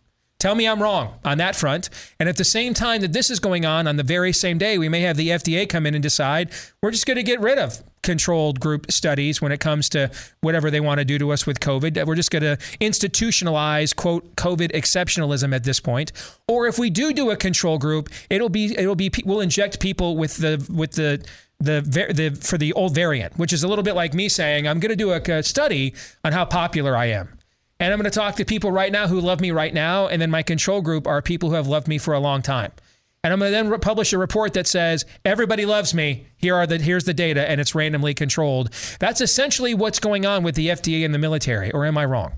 Tell me I'm wrong on that front. And at the same time that this is going on, on the very same day, we may have the FDA come in and decide we're just going to get rid of controlled group studies when it comes to whatever they want to do to us with COVID. We're just going to institutionalize quote COVID exceptionalism at this point. Or if we do do a control group, it'll be it'll be we'll inject people with the with the the, the for the old variant, which is a little bit like me saying I'm going to do a, a study on how popular I am. And I'm going to talk to people right now who love me right now. And then my control group are people who have loved me for a long time. And I'm going to then publish a report that says everybody loves me. Here are the here's the data, and it's randomly controlled. That's essentially what's going on with the FDA and the military. Or am I wrong?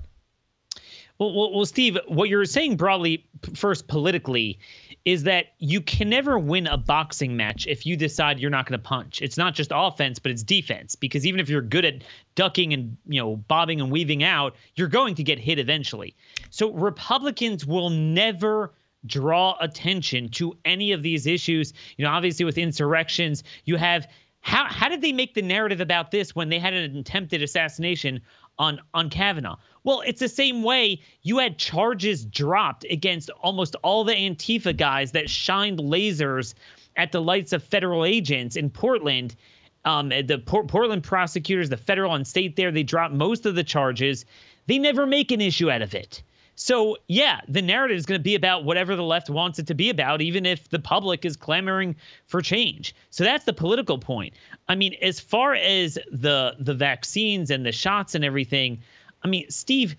Well, well, well Steve, what you're saying broadly, first politically, is that you can never win a boxing match if you decide you're not going to punch. It's not just offense, but it's defense. Because even if you're good at ducking and you know bobbing and weaving out, you're going to get hit eventually. So Republicans will never draw attention to any of these issues. You know, obviously with insurrections, you have how how did they make the narrative about this when they had an attempted assassination on on Kavanaugh? Well, it's the same way you had charges dropped against almost all the Antifa guys that shined lasers at the lights of federal agents in Portland. Um, the Port- Portland prosecutors, the federal and state there, they dropped most of the charges. They never make an issue out of it. So, yeah, the narrative is going to be about whatever the left wants it to be about, even if the public is clamoring for change. So that's the political point. I mean, as far as the the vaccines and the shots and everything, I mean, Steve,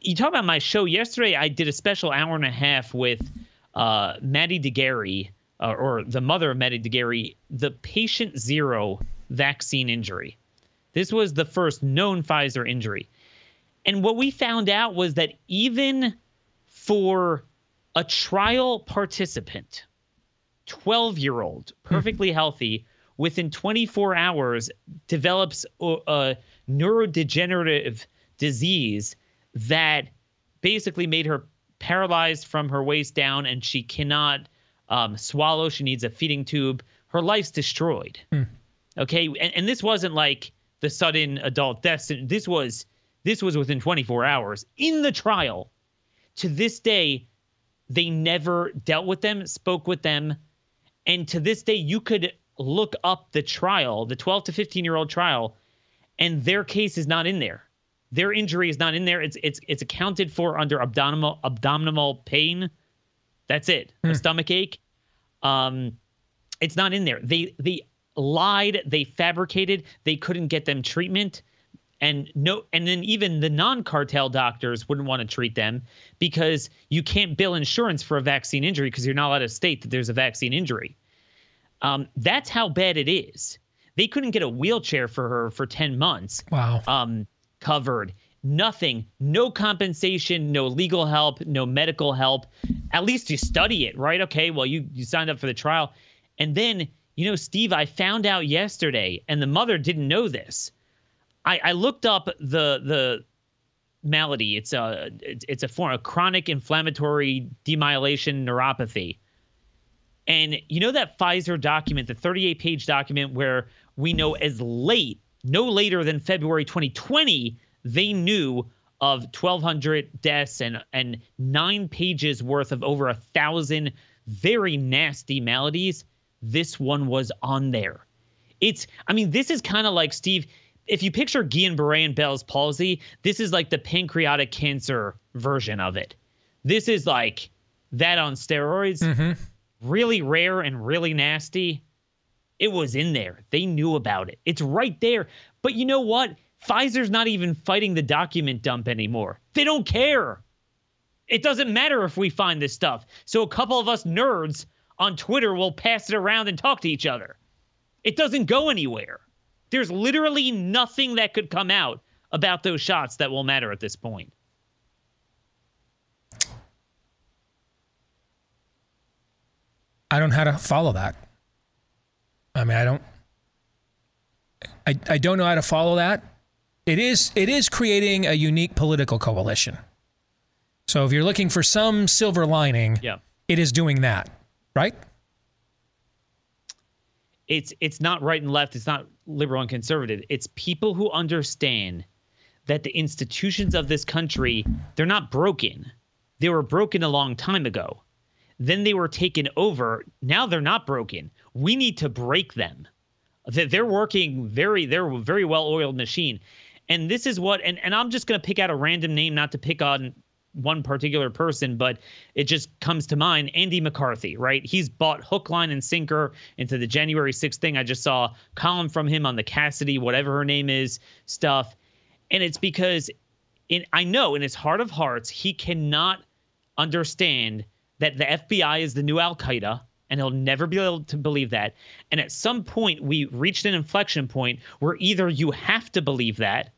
you talk about my show yesterday. I did a special hour and a half with uh, Maddie de Garay, uh, or the mother of Maddie de Garay, the patient zero vaccine injury. This was the first known Pfizer injury. And what we found out was that even for a trial participant, 12 year old, perfectly mm-hmm. healthy, within 24 hours develops a, a neurodegenerative disease that basically made her paralyzed from her waist down and she cannot um, swallow. She needs a feeding tube. Her life's destroyed. Hmm. Okay. And, and this wasn't like the sudden adult death. This was this was within 24 hours in the trial. To this day, they never dealt with them, spoke with them. And to this day, you could look up the trial, the 12 to 15 year old trial, and their case is not in there. Their injury is not in there. It's it's it's accounted for under abdominal abdominal pain. That's it. Hmm. A stomach ache. Um, it's not in there. They they lied. They fabricated. They couldn't get them treatment and no and then even the non-cartel doctors wouldn't want to treat them because you can't bill insurance for a vaccine injury because you're not allowed to state that there's a vaccine injury um, that's how bad it is they couldn't get a wheelchair for her for 10 months wow um, covered. Nothing, no compensation, no legal help, no medical help. At least you study it, right? Okay, well, you, you signed up for the trial. And then, you know, Steve, I found out yesterday, and the mother didn't know this. I, I looked up the the malady. It's a it's a form of chronic inflammatory demyelation neuropathy. And you know that Pfizer document, the 38 page document where we know as late no later than February 2020, they knew of 1,200 deaths and, and nine pages worth of over a thousand very nasty maladies. This one was on there. It's, I mean, this is kind of like, Steve, if you picture Guillain-Barré and Bell's palsy, this is like the pancreatic cancer version of it. This is like that on steroids. Mm-hmm. Really rare and really nasty. It was in there. They knew about it. It's right there. But you know what? Pfizer's not even fighting the document dump anymore. They don't care. It doesn't matter if we find this stuff. So a couple of us nerds on Twitter will pass it around and talk to each other. It doesn't go anywhere. There's literally nothing that could come out about those shots that will matter at this point. I don't know how to follow that. I mean, I don't. I, I don't know how to follow that. It is it is creating a unique political coalition. So if you're looking for some silver lining, yeah. it is doing that, right? It's it's not right and left, it's not liberal and conservative. It's people who understand that the institutions of this country, they're not broken. They were broken a long time ago. Then they were taken over. Now they're not broken we need to break them. They're working very, they're a very well oiled machine. And this is what, and, and I'm just going to pick out a random name, not to pick on one particular person, but it just comes to mind Andy McCarthy, right? He's bought hook, line, and sinker into the January 6th thing. I just saw column from him on the Cassidy, whatever her name is, stuff. And it's because in I know in his heart of hearts, he cannot understand that the FBI is the new Al Qaeda, and he'll never be able to believe that. And at some point, we reached an inflection point where either you have to believe that,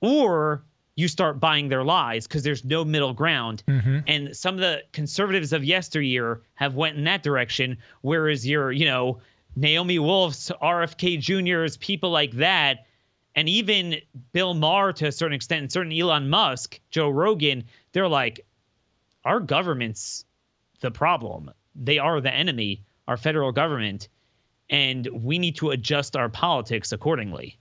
or you start buying their lies because there's no middle ground. Mm-hmm. And some of the conservatives of yesteryear have went in that direction, whereas your, you know, Naomi Wolf's, RFK Jr.'s, people like that, and even Bill Maher to a certain extent, and certain Elon Musk, Joe Rogan, they're like, our government's the problem. They are the enemy, our federal government, and we need to adjust our politics accordingly.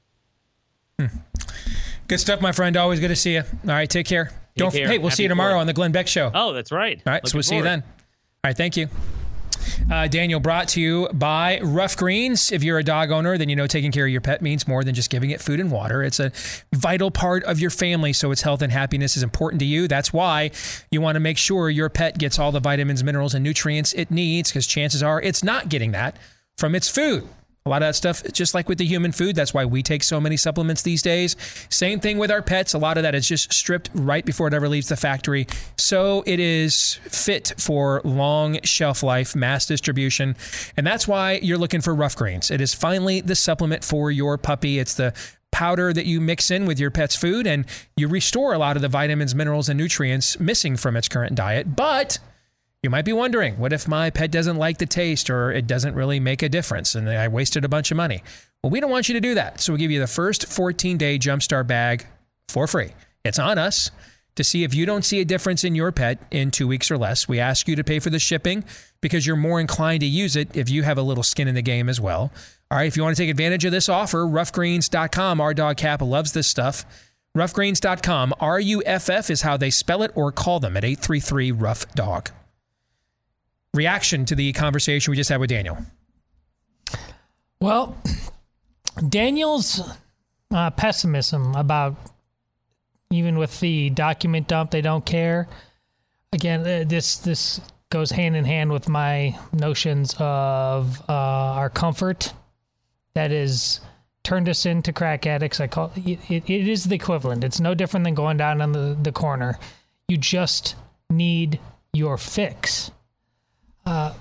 Good stuff, my friend. Always good to see you. All right, take care. Don't. care. Hey, we'll Happy see you tomorrow Fourth. on the Glenn Beck Show. Oh, that's right. All right, so Looking we'll see you then. All right, thank you. Uh, Daniel brought to you by Ruff Greens. If you're a dog owner, then you know taking care of your pet means more than just giving it food and water. It's a vital part of your family, so its health and happiness is important to you. That's why you want to make sure your pet gets all the vitamins, minerals, and nutrients it needs, because chances are it's not getting that from its food. A lot of that stuff, just like with the human food, that's why we take so many supplements these days. Same thing with our pets. A lot of that is just stripped right before it ever leaves the factory. So it is fit for long shelf life, mass distribution. And that's why you're looking for Ruff Greens. It is finally the supplement for your puppy. It's the powder that you mix in with your pet's food and you restore a lot of the vitamins, minerals, and nutrients missing from its current diet. But you might be wondering, what if my pet doesn't like the taste or it doesn't really make a difference and I wasted a bunch of money? Well, we don't want you to do that. So we give you the first 14 day Jumpstart bag for free. It's on us to see if you don't see a difference in your pet in two weeks or less. We ask you to pay for the shipping because you're more inclined to use it if you have a little skin in the game as well. All right, if you want to take advantage of this offer, ruffgreens.com. Our dog Cap loves this stuff. Ruffgreens.com. R U F F is how they spell it, or call them at 833 Ruff Dog reaction to the conversation we just had with Daniel? Well, Daniel's uh, pessimism about even with the document dump, they don't care. Again, uh, this this goes hand in hand with my notions of uh, our comfort that is turned us into crack addicts. I call it, it, it is the equivalent. It's no different than going down on the, the corner. You just need your fix. Uh,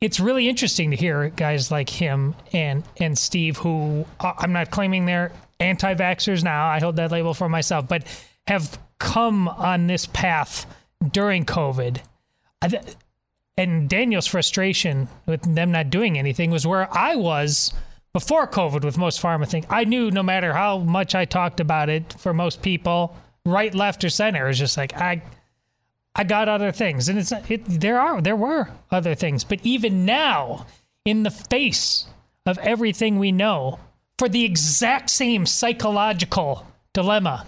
it's really interesting to hear guys like him and and Steve, who uh, I'm not claiming they're anti-vaxxers now. I hold that label for myself, but have come on this path during COVID. And Daniel's frustration with them not doing anything was where I was before COVID with most pharma things. I knew no matter how much I talked about it for most people, right, left, or center, it's just like I I got other things, and it's it. There are there were other things, but even now, in the face of everything we know, for the exact same psychological dilemma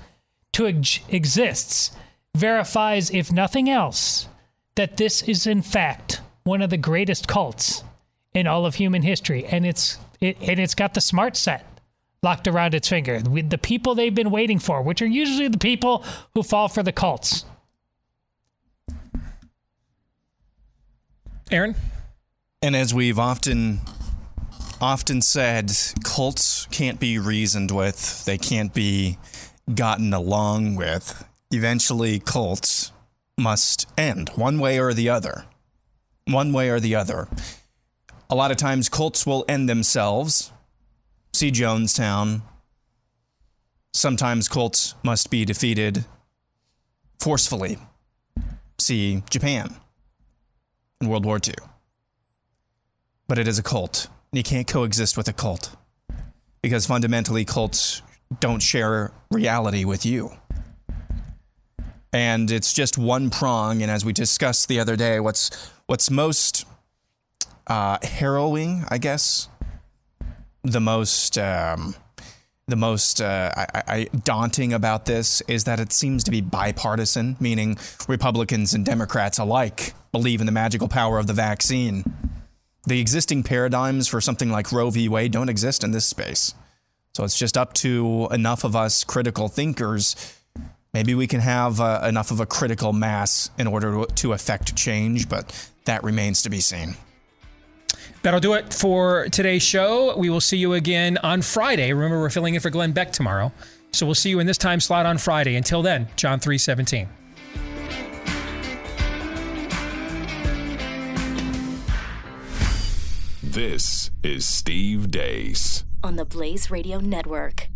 to ex- exists, verifies, if nothing else, that this is in fact one of the greatest cults in all of human history, and it's it, and it's got the smart set locked around its finger. With the people they've been waiting for, which are usually the people who fall for the cults. Aaron? And as we've often often said, cults can't be reasoned with. They can't be gotten along with. Eventually cults must end one way or the other. One way or the other. A lot of times cults will end themselves. See Jonestown. Sometimes cults must be defeated forcefully. See Japan in World War II. But it is a cult. And you can't coexist with a cult because fundamentally, cults don't share reality with you. And it's just one prong. And as we discussed the other day, what's what's most uh, harrowing, I guess, the most um, the most uh, I, I, daunting about this is that it seems to be bipartisan, meaning Republicans and Democrats alike believe in the magical power of the vaccine. the existing paradigms for something like Roe v. Wade don't exist in this space. So it's just up to enough of us critical thinkers. Maybe we can have uh, enough of a critical mass in order to, to affect change, but that remains to be seen. That'll do it for today's show. We will see you again on Friday. Remember, we're filling in for Glenn Beck tomorrow. So we'll see you in this time slot on Friday. Until then, John 317. This is Steve Deace on the Blaze Radio Network.